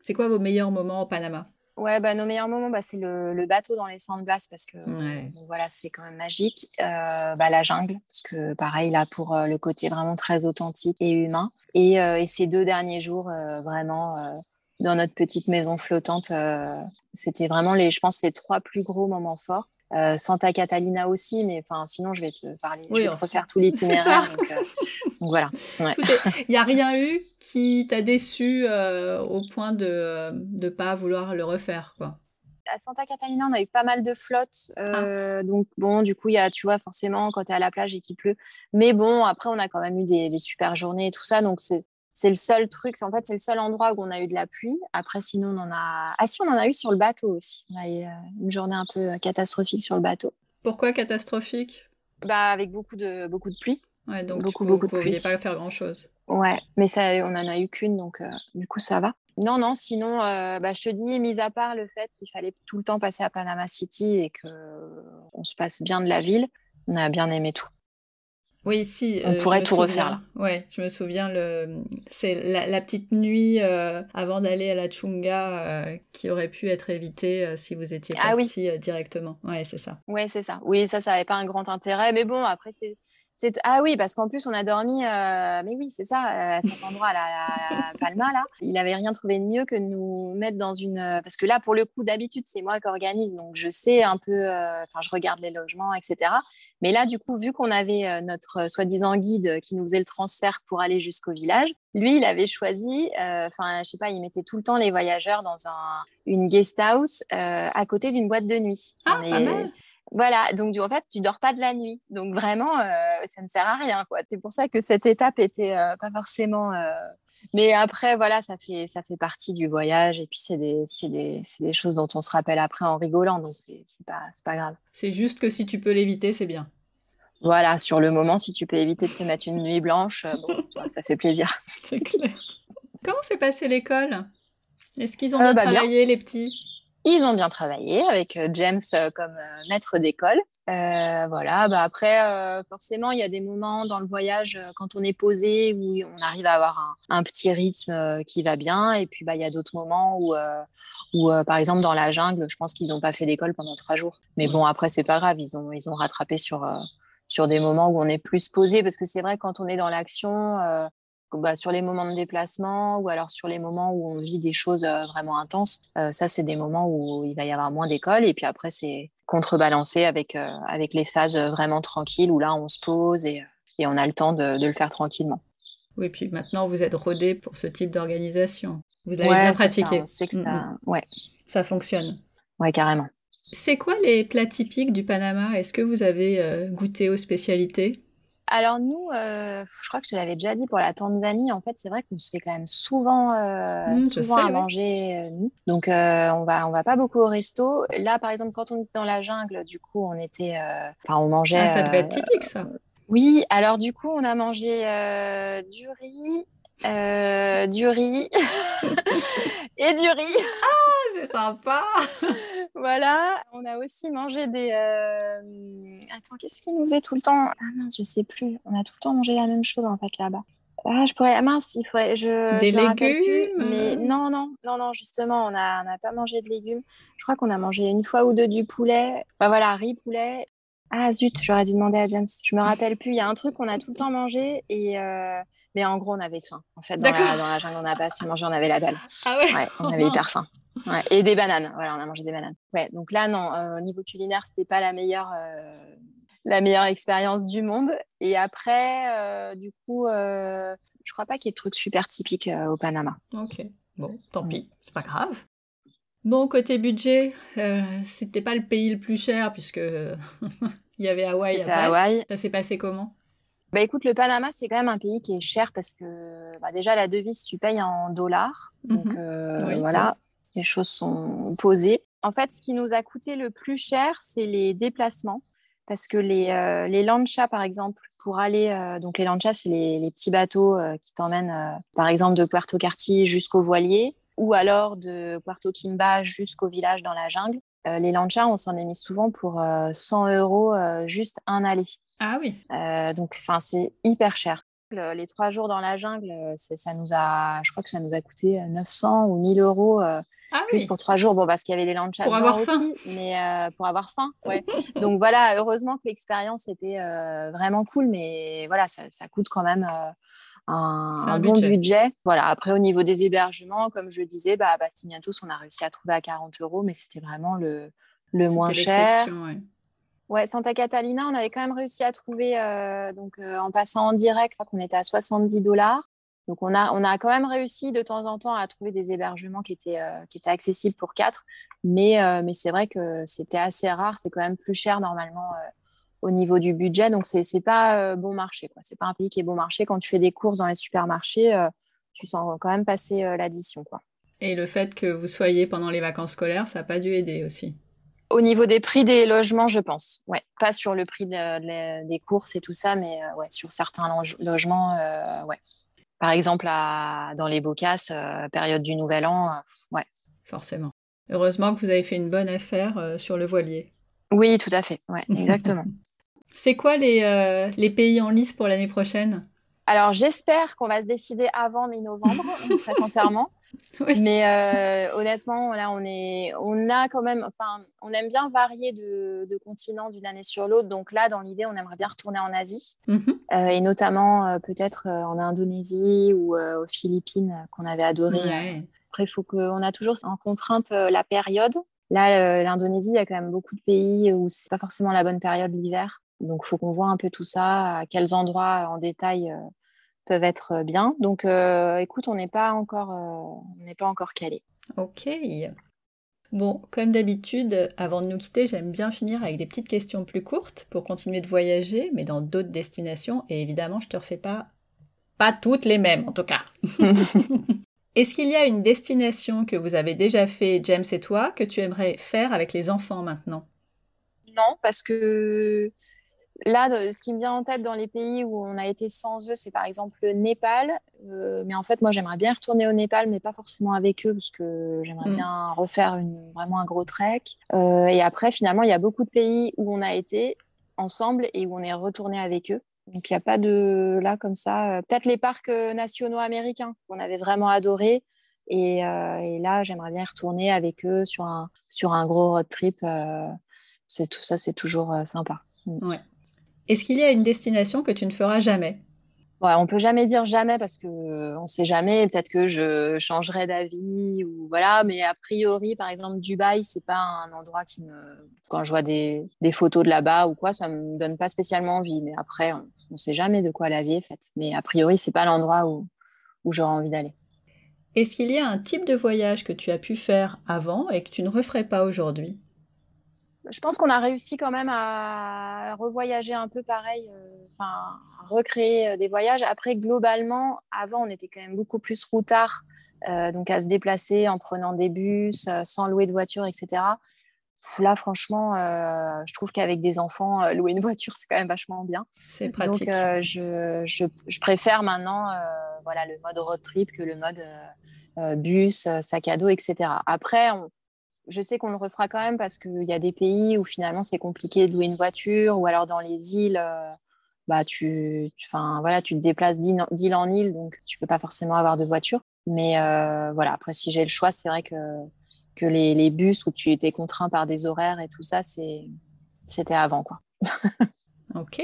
C'est quoi vos meilleurs moments au Panama? Ouais, bah, nos meilleurs moments, bah, c'est le, bateau dans les sangs de glace parce que voilà, c'est quand même magique. Euh, bah, la jungle, parce que pareil, là, pour euh, le côté vraiment très authentique et humain. Et, euh, et ces deux derniers jours, vraiment, dans notre petite maison flottante, c'était vraiment, les, je pense, les trois plus gros moments forts. Santa Catalina aussi, mais enfin, sinon, je vais te parler, je vais te refaire tout l'itinéraire. donc, voilà. Il n'y a rien eu qui t'a déçu euh, au point de ne pas vouloir le refaire quoi à Santa Catalina, on a eu pas mal de flottes. Euh, ah. Donc, bon, du coup, il y a, tu vois, forcément, quand tu es à la plage et qu'il pleut. Mais bon, après, on a quand même eu des, super journées et tout ça. Donc, c'est le seul truc. En fait, c'est le seul endroit où on a eu de la pluie. Après, sinon, on en a. Ah, si, on en a eu sur le bateau aussi. On a eu euh, une journée un peu catastrophique sur le bateau. Pourquoi catastrophique? Bah, Avec beaucoup de, beaucoup de pluie. Ouais, donc beaucoup, beaucoup de pluie. pas faire grand-chose. Ouais, mais ça, on en a eu qu'une, donc euh, du coup, ça va. Non, non, sinon, euh, bah, je te dis, mis à part le fait qu'il fallait tout le temps passer à Panama City et qu'on se passe bien de la ville, on a bien aimé tout. Oui, si. On pourrait tout refaire là. Ouais, je me souviens le, c'est la, petite nuit avant d'aller à la Chunga qui aurait pu être évitée si vous étiez ah parti directement. Ouais, c'est ça. Ouais, c'est ça. Oui, ça, ça n'avait pas un grand intérêt, mais bon, après c'est ah oui, parce qu'en plus, on a dormi, euh, mais oui, c'est ça, euh, à cet endroit, à Palma, là. Il n'avait rien trouvé de mieux que de nous mettre dans une. Euh, parce que là, pour le coup, d'habitude, c'est moi qui organise, donc je sais un peu, enfin, je regarde les logements, etc. Mais là, du coup, vu qu'on avait notre soi-disant guide qui nous faisait le transfert pour aller jusqu'au village, lui, il avait choisi, enfin, je sais pas, il mettait tout le temps les voyageurs dans un, une guest house à côté d'une boîte de nuit. Ah, pas mal. Voilà, donc en fait, tu dors pas de la nuit. Donc vraiment, euh, ça ne sert à rien. C'est pour ça que cette étape était euh, pas forcément. Euh, mais après, voilà, ça fait, ça fait partie du voyage. Et puis, c'est des, des, des, choses dont on se rappelle après en rigolant. Donc, c'est pas, pas grave. C'est juste que si tu peux l'éviter, c'est bien. Voilà, sur le moment, si tu peux éviter de te mettre une nuit blanche, ça fait plaisir. c'est clair. Comment s'est passée l'école? Est-ce qu'ils ont bien bah, travaillé, les petits? Ils ont bien travaillé avec euh, James euh, comme euh, maître d'école. voilà, bah après, forcément, il y a des moments dans le voyage quand on est posé où on arrive à avoir un, petit rythme qui va bien. Et puis, bah, il y a d'autres moments où, où par exemple, dans la jungle, je pense qu'ils n'ont pas fait d'école pendant trois jours. Mais bon, après, c'est pas grave, ils ont, ils ont rattrapé sur, sur des moments où on est plus posé. Parce que c'est vrai, quand on est dans l'action, bah, sur les moments de déplacement ou alors sur les moments où on vit des choses euh, vraiment intenses, euh, ça, c'est des moments où il va y avoir moins d'école. Et puis après, c'est contrebalancé avec, euh, avec les phases vraiment tranquilles où là, on se pose et, et on a le temps de, de, le faire tranquillement. Oui, puis maintenant, vous êtes rodé pour ce type d'organisation. Vous l'avez bien pratiqué. Ça, que ça, ouais. ça fonctionne. Ouais, carrément. C'est quoi les plats typiques du Panama? Est-ce que vous avez goûté aux spécialités? Alors nous, euh, je crois que je l'avais déjà dit pour la Tanzanie, en fait, c'est vrai qu'on se fait quand même souvent, euh, mmh, souvent à manger euh, nous. Donc on va, on va pas beaucoup au resto. Là, par exemple, quand on était dans la jungle, du coup, on était, enfin, on mangeait. Ah, ça devait être typique, ça. Oui, alors du coup, on a mangé du riz, du riz et du riz. Ah, c'est sympa. voilà, on a aussi mangé des. Euh, attends, qu'est-ce qu'il nous faisait tout le temps? Ah mince, je sais plus. On a tout le temps mangé la même chose en fait là-bas. Ah, je pourrais. Ah, mince, il faudrait. Je, des légumes? Mais non, non, non, non, justement, on n'a on a pas mangé de légumes. Je crois qu'on a mangé une fois ou deux du poulet. Bah voilà, riz, poulet. Ah zut, j'aurais dû demander à James. Je me rappelle plus. Il y a un truc qu'on a tout le temps mangé et. Euh, mais en gros, on avait faim. En fait, dans, la, dans la, jungle, on n'a pas assez mangé, on avait la dalle. Ah ouais, ouais On avait hyper faim. Ouais, et des bananes. Voilà, on a mangé des bananes. Ouais, donc là, non, euh, au niveau culinaire, c'était pas la meilleure, euh, la meilleure expérience du monde. Et après, du coup, je crois pas qu'il y ait de trucs super typiques au Panama. Ok, bon, tant pis, c'est pas grave. Bon, côté budget, c'était pas le pays le plus cher puisque il y avait Hawaï. C'était Hawaï. Ça s'est passé comment? Bah écoute, le Panama, c'est quand même un pays qui est cher parce que bah, déjà la devise, tu payes en dollars. Donc mhm. voilà, les choses sont posées. En fait, ce qui nous a coûté le plus cher, c'est les déplacements. Parce que les, euh, les lanchas, par exemple, pour aller. Euh, donc, les lanchas, c'est les, petits bateaux euh, qui t'emmènent, par exemple, de Puerto Carti jusqu'au voilier ou alors de Puerto Kimba jusqu'au village dans la jungle. les lanchas, on s'en est mis souvent pour 100 euros juste un aller. Ah oui. donc, c'est hyper cher. Les trois jours dans la jungle, ça nous a, je crois que ça nous a coûté 900 ou 1000 euros ah plus pour trois jours, bon, parce qu'il y avait les lanchas pour avoir faim. aussi, mais euh, pour avoir faim, ouais. Donc voilà, heureusement que l'expérience était euh, vraiment cool, mais voilà, ça, ça coûte quand même euh, un, bon budget. Voilà, après au niveau des hébergements, comme je le disais, bah, à Bastimiatos, on a réussi à trouver à 40 euros, mais c'était vraiment le, le moins cher. Ouais. ouais. Santa Catalina, on avait quand même réussi à trouver, donc en passant en direct, qu'on était à 70 dollars. Donc, on a, on a quand même réussi de temps en temps à trouver des hébergements qui étaient, euh, qui étaient accessibles pour quatre. Mais, euh, mais c'est vrai que c'était assez rare. C'est quand même plus cher normalement euh, au niveau du budget. Donc, c'est n'est pas bon marché. Ce n'est pas un pays qui est bon marché. Quand tu fais des courses dans les supermarchés, tu sens quand même passer l'addition. Et le fait que vous soyez pendant les vacances scolaires, ça n'a pas dû aider aussi? Au niveau des prix des logements, je pense. Ouais, pas sur le prix des courses et tout ça, mais ouais, sur certains logements, ouais, par exemple, dans les Bocasses, euh, période du Nouvel An, euh, ouais. Forcément. Heureusement que vous avez fait une bonne affaire euh, sur le voilier. Oui, tout à fait. Ouais, exactement. C'est quoi les, les pays en lice pour l'année prochaine? Alors j'espère qu'on va se décider avant mi-novembre, très sincèrement. Mais euh, honnêtement, là, on est, on a quand même, enfin, on aime bien varier de, de continents d'une année sur l'autre. Donc là, dans l'idée, on aimerait bien retourner en Asie mhm. euh, et notamment euh, peut-être en Indonésie ou aux Philippines qu'on avait adoré. Après, il faut qu'on a toujours en contrainte la période. Là, l'Indonésie, il y a quand même beaucoup de pays où c'est pas forcément la bonne période l'hiver. Donc, il faut qu'on voit un peu tout ça, à quels endroits en détail peuvent être euh, bien. Donc, euh, écoute, on n'est pas encore, euh, on n'est pas encore calé. Ok. Bon, comme d'habitude, avant de nous quitter, j'aime bien finir avec des petites questions plus courtes pour continuer de voyager, mais dans d'autres destinations. Et évidemment, je te refais pas, pas toutes les mêmes en tout cas. Est-ce qu'il y a une destination que vous avez déjà fait, James et toi, que tu aimerais faire avec les enfants maintenant? Non, parce que Là, ce qui me vient en tête dans les pays où on a été sans eux, c'est par exemple le Népal. Euh, mais en fait, moi, j'aimerais bien retourner au Népal, mais pas forcément avec eux, parce que j'aimerais mm. bien refaire vraiment un gros trek. Euh, et après, finalement, il y a beaucoup de pays où on a été ensemble et où on est retourné avec eux. Donc, il n'y a pas de là comme ça. Euh, peut-être les parcs nationaux américains qu'on avait vraiment adorés. Et, et là, j'aimerais bien y retourner avec eux sur un, sur un gros road trip. c'est tout ça, c'est toujours sympa. Mm. Ouais. Est-ce qu'il y a une destination que tu ne feras jamais? Ouais, On peut jamais dire jamais parce que euh, on sait jamais. Peut-être que je changerai d'avis ou voilà. Mais a priori, par exemple, Dubaï, c'est pas un endroit qui me. Quand je vois des, photos de là-bas ou quoi, ça me donne pas spécialement envie. Mais après, on, ne sait jamais de quoi la vie est faite. Mais a priori, c'est pas l'endroit où, où j'aurais envie d'aller. Est-ce qu'il y a un type de voyage que tu as pu faire avant et que tu ne referais pas aujourd'hui? Je pense qu'on a réussi quand même à revoyager un peu pareil, euh, enfin, recréer euh, des voyages. Après, globalement, avant, on était quand même beaucoup plus routard, euh, donc à se déplacer en prenant des bus, sans louer de voiture, etc. Là, franchement, je trouve qu'avec des enfants, louer une voiture, c'est quand même vachement bien. C'est pratique. Donc, je, je, je, préfère maintenant voilà, le mode road trip que le mode bus, sac à dos, etc. Après, on, je sais qu'on le refera quand même parce qu'il y a des pays où finalement c'est compliqué de louer une voiture ou alors dans les îles, euh, bah tu, voilà, tu te déplaces d'île en île donc tu peux pas forcément avoir de voiture. Mais euh, voilà, après si j'ai le choix, c'est vrai que, que les, les, bus où tu étais contraint par des horaires et tout ça, c'était avant quoi. ok.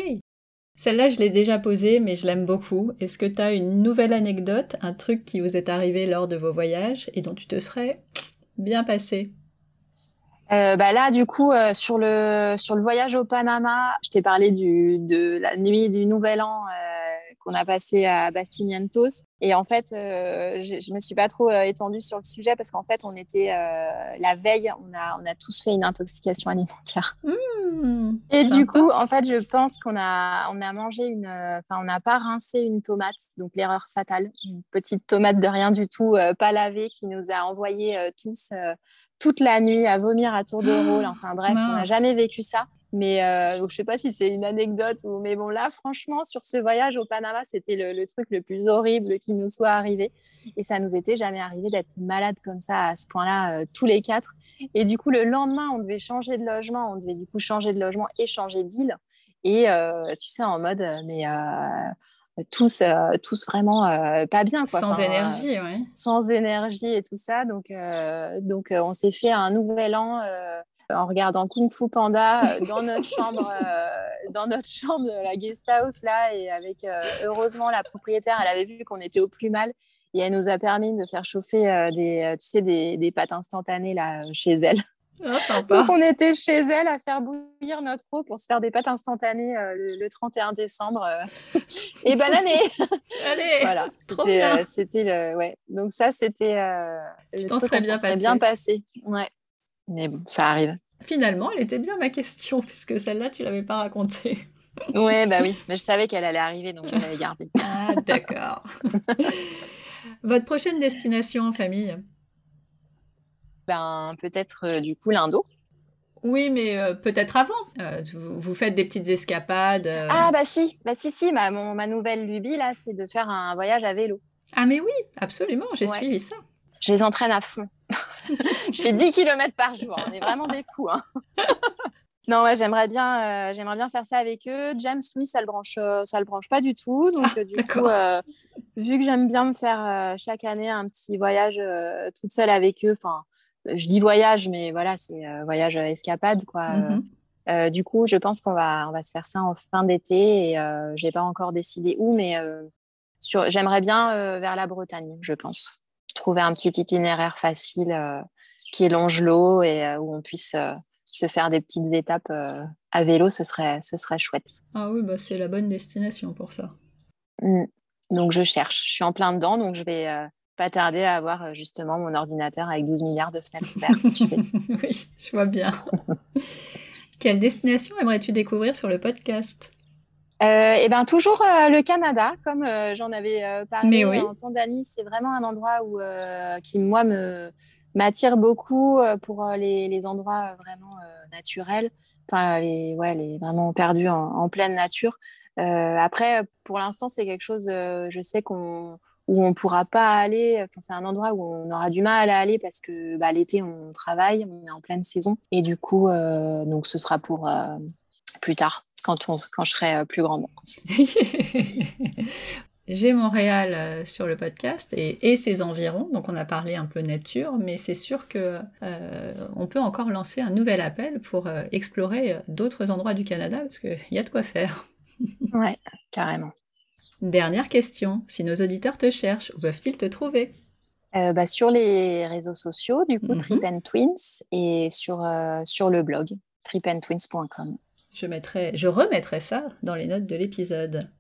Celle-là, je l'ai déjà posée, mais je l'aime beaucoup. Est-ce que tu as une nouvelle anecdote, un truc qui vous est arrivé lors de vos voyages et dont tu te serais bien passé? Euh, bah là, du coup, euh, sur, le, sur le voyage au Panama, je t'ai parlé du, de la nuit du Nouvel An euh, qu'on a passé à Bastimientos. Et en fait, je, je me suis pas trop étendue sur le sujet parce qu'en fait, on était la veille, on a, on a tous fait une intoxication alimentaire. Mmh, et du coup, en fait, je pense qu'on a, on a mangé une, enfin, on n'a pas rincé une tomate, donc l'erreur fatale, une petite tomate de rien du tout, pas lavée, qui nous a envoyé tous toute la nuit à vomir à tour de rôle. Enfin bref, on n'a jamais vécu ça. Mais euh, je sais pas si c'est une anecdote ou mais bon là franchement sur ce voyage au Panama c'était le, truc le plus horrible qui nous soit arrivé. Et ça nous était jamais arrivé d'être malade comme ça à ce point-là euh, tous les quatre. Et du coup le lendemain on devait changer de logement. On devait du coup changer de logement et changer d'île. Et euh, tu sais en mode mais tous, euh, tous vraiment euh, pas bien. Quoi. Sans énergie, ouais. Sans énergie et tout ça. Donc, euh, donc on s'est fait un nouvel an en regardant Kung Fu Panda dans notre chambre, dans notre chambre de la guest house là, et avec heureusement la propriétaire, elle avait vu qu'on était au plus mal et elle nous a permis de faire chauffer des, tu sais, des, des pâtes instantanées là chez elle. Ah, Donc on était chez elle à faire bouillir notre eau pour se faire des pâtes instantanées euh, le, 31 décembre. Euh. et bonne année Allez Voilà, c'était, euh, c'était le... ouais. Donc ça, c'était le truc bien, passé. bien passé. Ouais. Mais bon, ça arrive. Finalement, elle était bien ma question, puisque celle-là, tu l'avais pas racontée. ouais, bah oui, mais je savais qu'elle allait arriver, donc je l'avais gardée. ah, d'accord. Votre prochaine destination en famille? Ben, peut-être euh, du coup l'Indo. Oui, mais euh, peut-être avant. Euh, vous, faites des petites escapades. Ah bah si, bah si si. Ma, ma nouvelle lubie là, c'est de faire un voyage à vélo. Ah mais oui, absolument. J'ai suivi ça. Je les entraîne à fond. je fais 10 km par jour. On est vraiment des fous. Hein. Non, ouais, j'aimerais bien, j'aimerais bien faire ça avec eux. James, lui, ça le branche, ça le branche pas du tout. Donc, Ah, du coup, vu que j'aime bien me faire chaque année un petit voyage toute seule avec eux, enfin, je dis voyage, mais voilà, c'est voyage escapade, quoi. Mhm. Euh, du coup, je pense qu'on va, on va se faire ça en fin d'été et euh, j'ai pas encore décidé où, mais euh, sur, j'aimerais bien euh, vers la Bretagne, je pense. Trouver un petit itinéraire facile euh, qui longe l'eau et euh, où on puisse euh, se faire des petites étapes euh, à vélo, ce serait, ce serait chouette. Ah oui, bah c'est la bonne destination pour ça. Mm. Donc je cherche, je suis en plein dedans, donc je vais euh, pas tarder à avoir euh, justement mon ordinateur avec 12 milliards de fenêtres ouvertes, tu sais. oui, je vois bien. Quelle destination aimerais-tu découvrir sur le podcast? Euh, et ben toujours euh, le Canada, comme euh, j'en avais parlé Mais oui. en Tanzanie, c'est vraiment un endroit où qui moi me m'attire beaucoup pour les, les endroits vraiment naturels, enfin les ouais les vraiment perdus en, en pleine nature. Après, pour l'instant, c'est quelque chose, je sais qu'on où on pourra pas aller. Enfin, c'est un endroit où on aura du mal à aller parce que bah, l'été on travaille, on est en pleine saison et du coup, euh, donc ce sera pour euh, plus tard quand on quand je serai euh, plus grande. J'ai Montréal sur le podcast et, et ses environs, donc on a parlé un peu nature, mais c'est sûr que euh, on peut encore lancer un nouvel appel pour explorer d'autres endroits du Canada parce qu'il y a de quoi faire. Ouais, carrément. Dernière question, si nos auditeurs te cherchent, où peuvent-ils te trouver? Euh, bah, sur les réseaux sociaux, du coup, Mhm. Trip and Twins, et sur, euh, sur le blog, tripandtwins.com. je, mettrai, je remettrai ça dans les notes de l'épisode.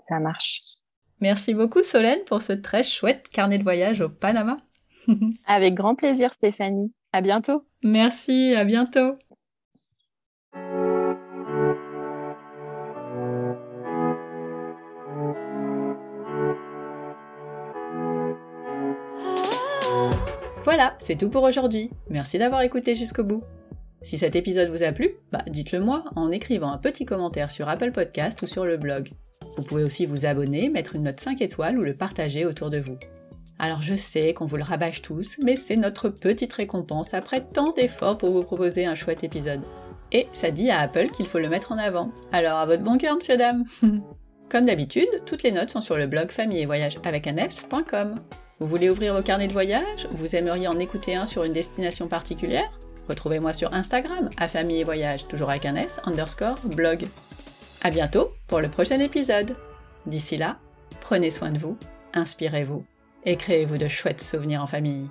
Ça marche. Merci beaucoup Solène pour ce très chouette carnet de voyage au Panama. Avec grand plaisir, Stéphanie. À bientôt. Merci, à bientôt. Voilà, c'est tout pour aujourd'hui. Merci d'avoir écouté jusqu'au bout. Si cet épisode vous a plu, bah dites-le moi en écrivant un petit commentaire sur Apple Podcast ou sur le blog. Vous pouvez aussi vous abonner, mettre une note 5 étoiles ou le partager autour de vous. Alors je sais qu'on vous le rabâche tous, mais c'est notre petite récompense après tant d'efforts pour vous proposer un chouette épisode. Et ça dit à Apple qu'il faut le mettre en avant. Alors à votre bon cœur, monsieur dame Comme d'habitude, toutes les notes sont sur le blog famille et voyage avec un. Vous voulez ouvrir vos carnets de voyage? Vous aimeriez en écouter un sur une destination particulière? Retrouvez-moi sur Instagram, à famille et voyage, toujours avec un s, underscore, blog. À bientôt pour le prochain épisode. D'ici là, prenez soin de vous, inspirez-vous et créez-vous de chouettes souvenirs en famille.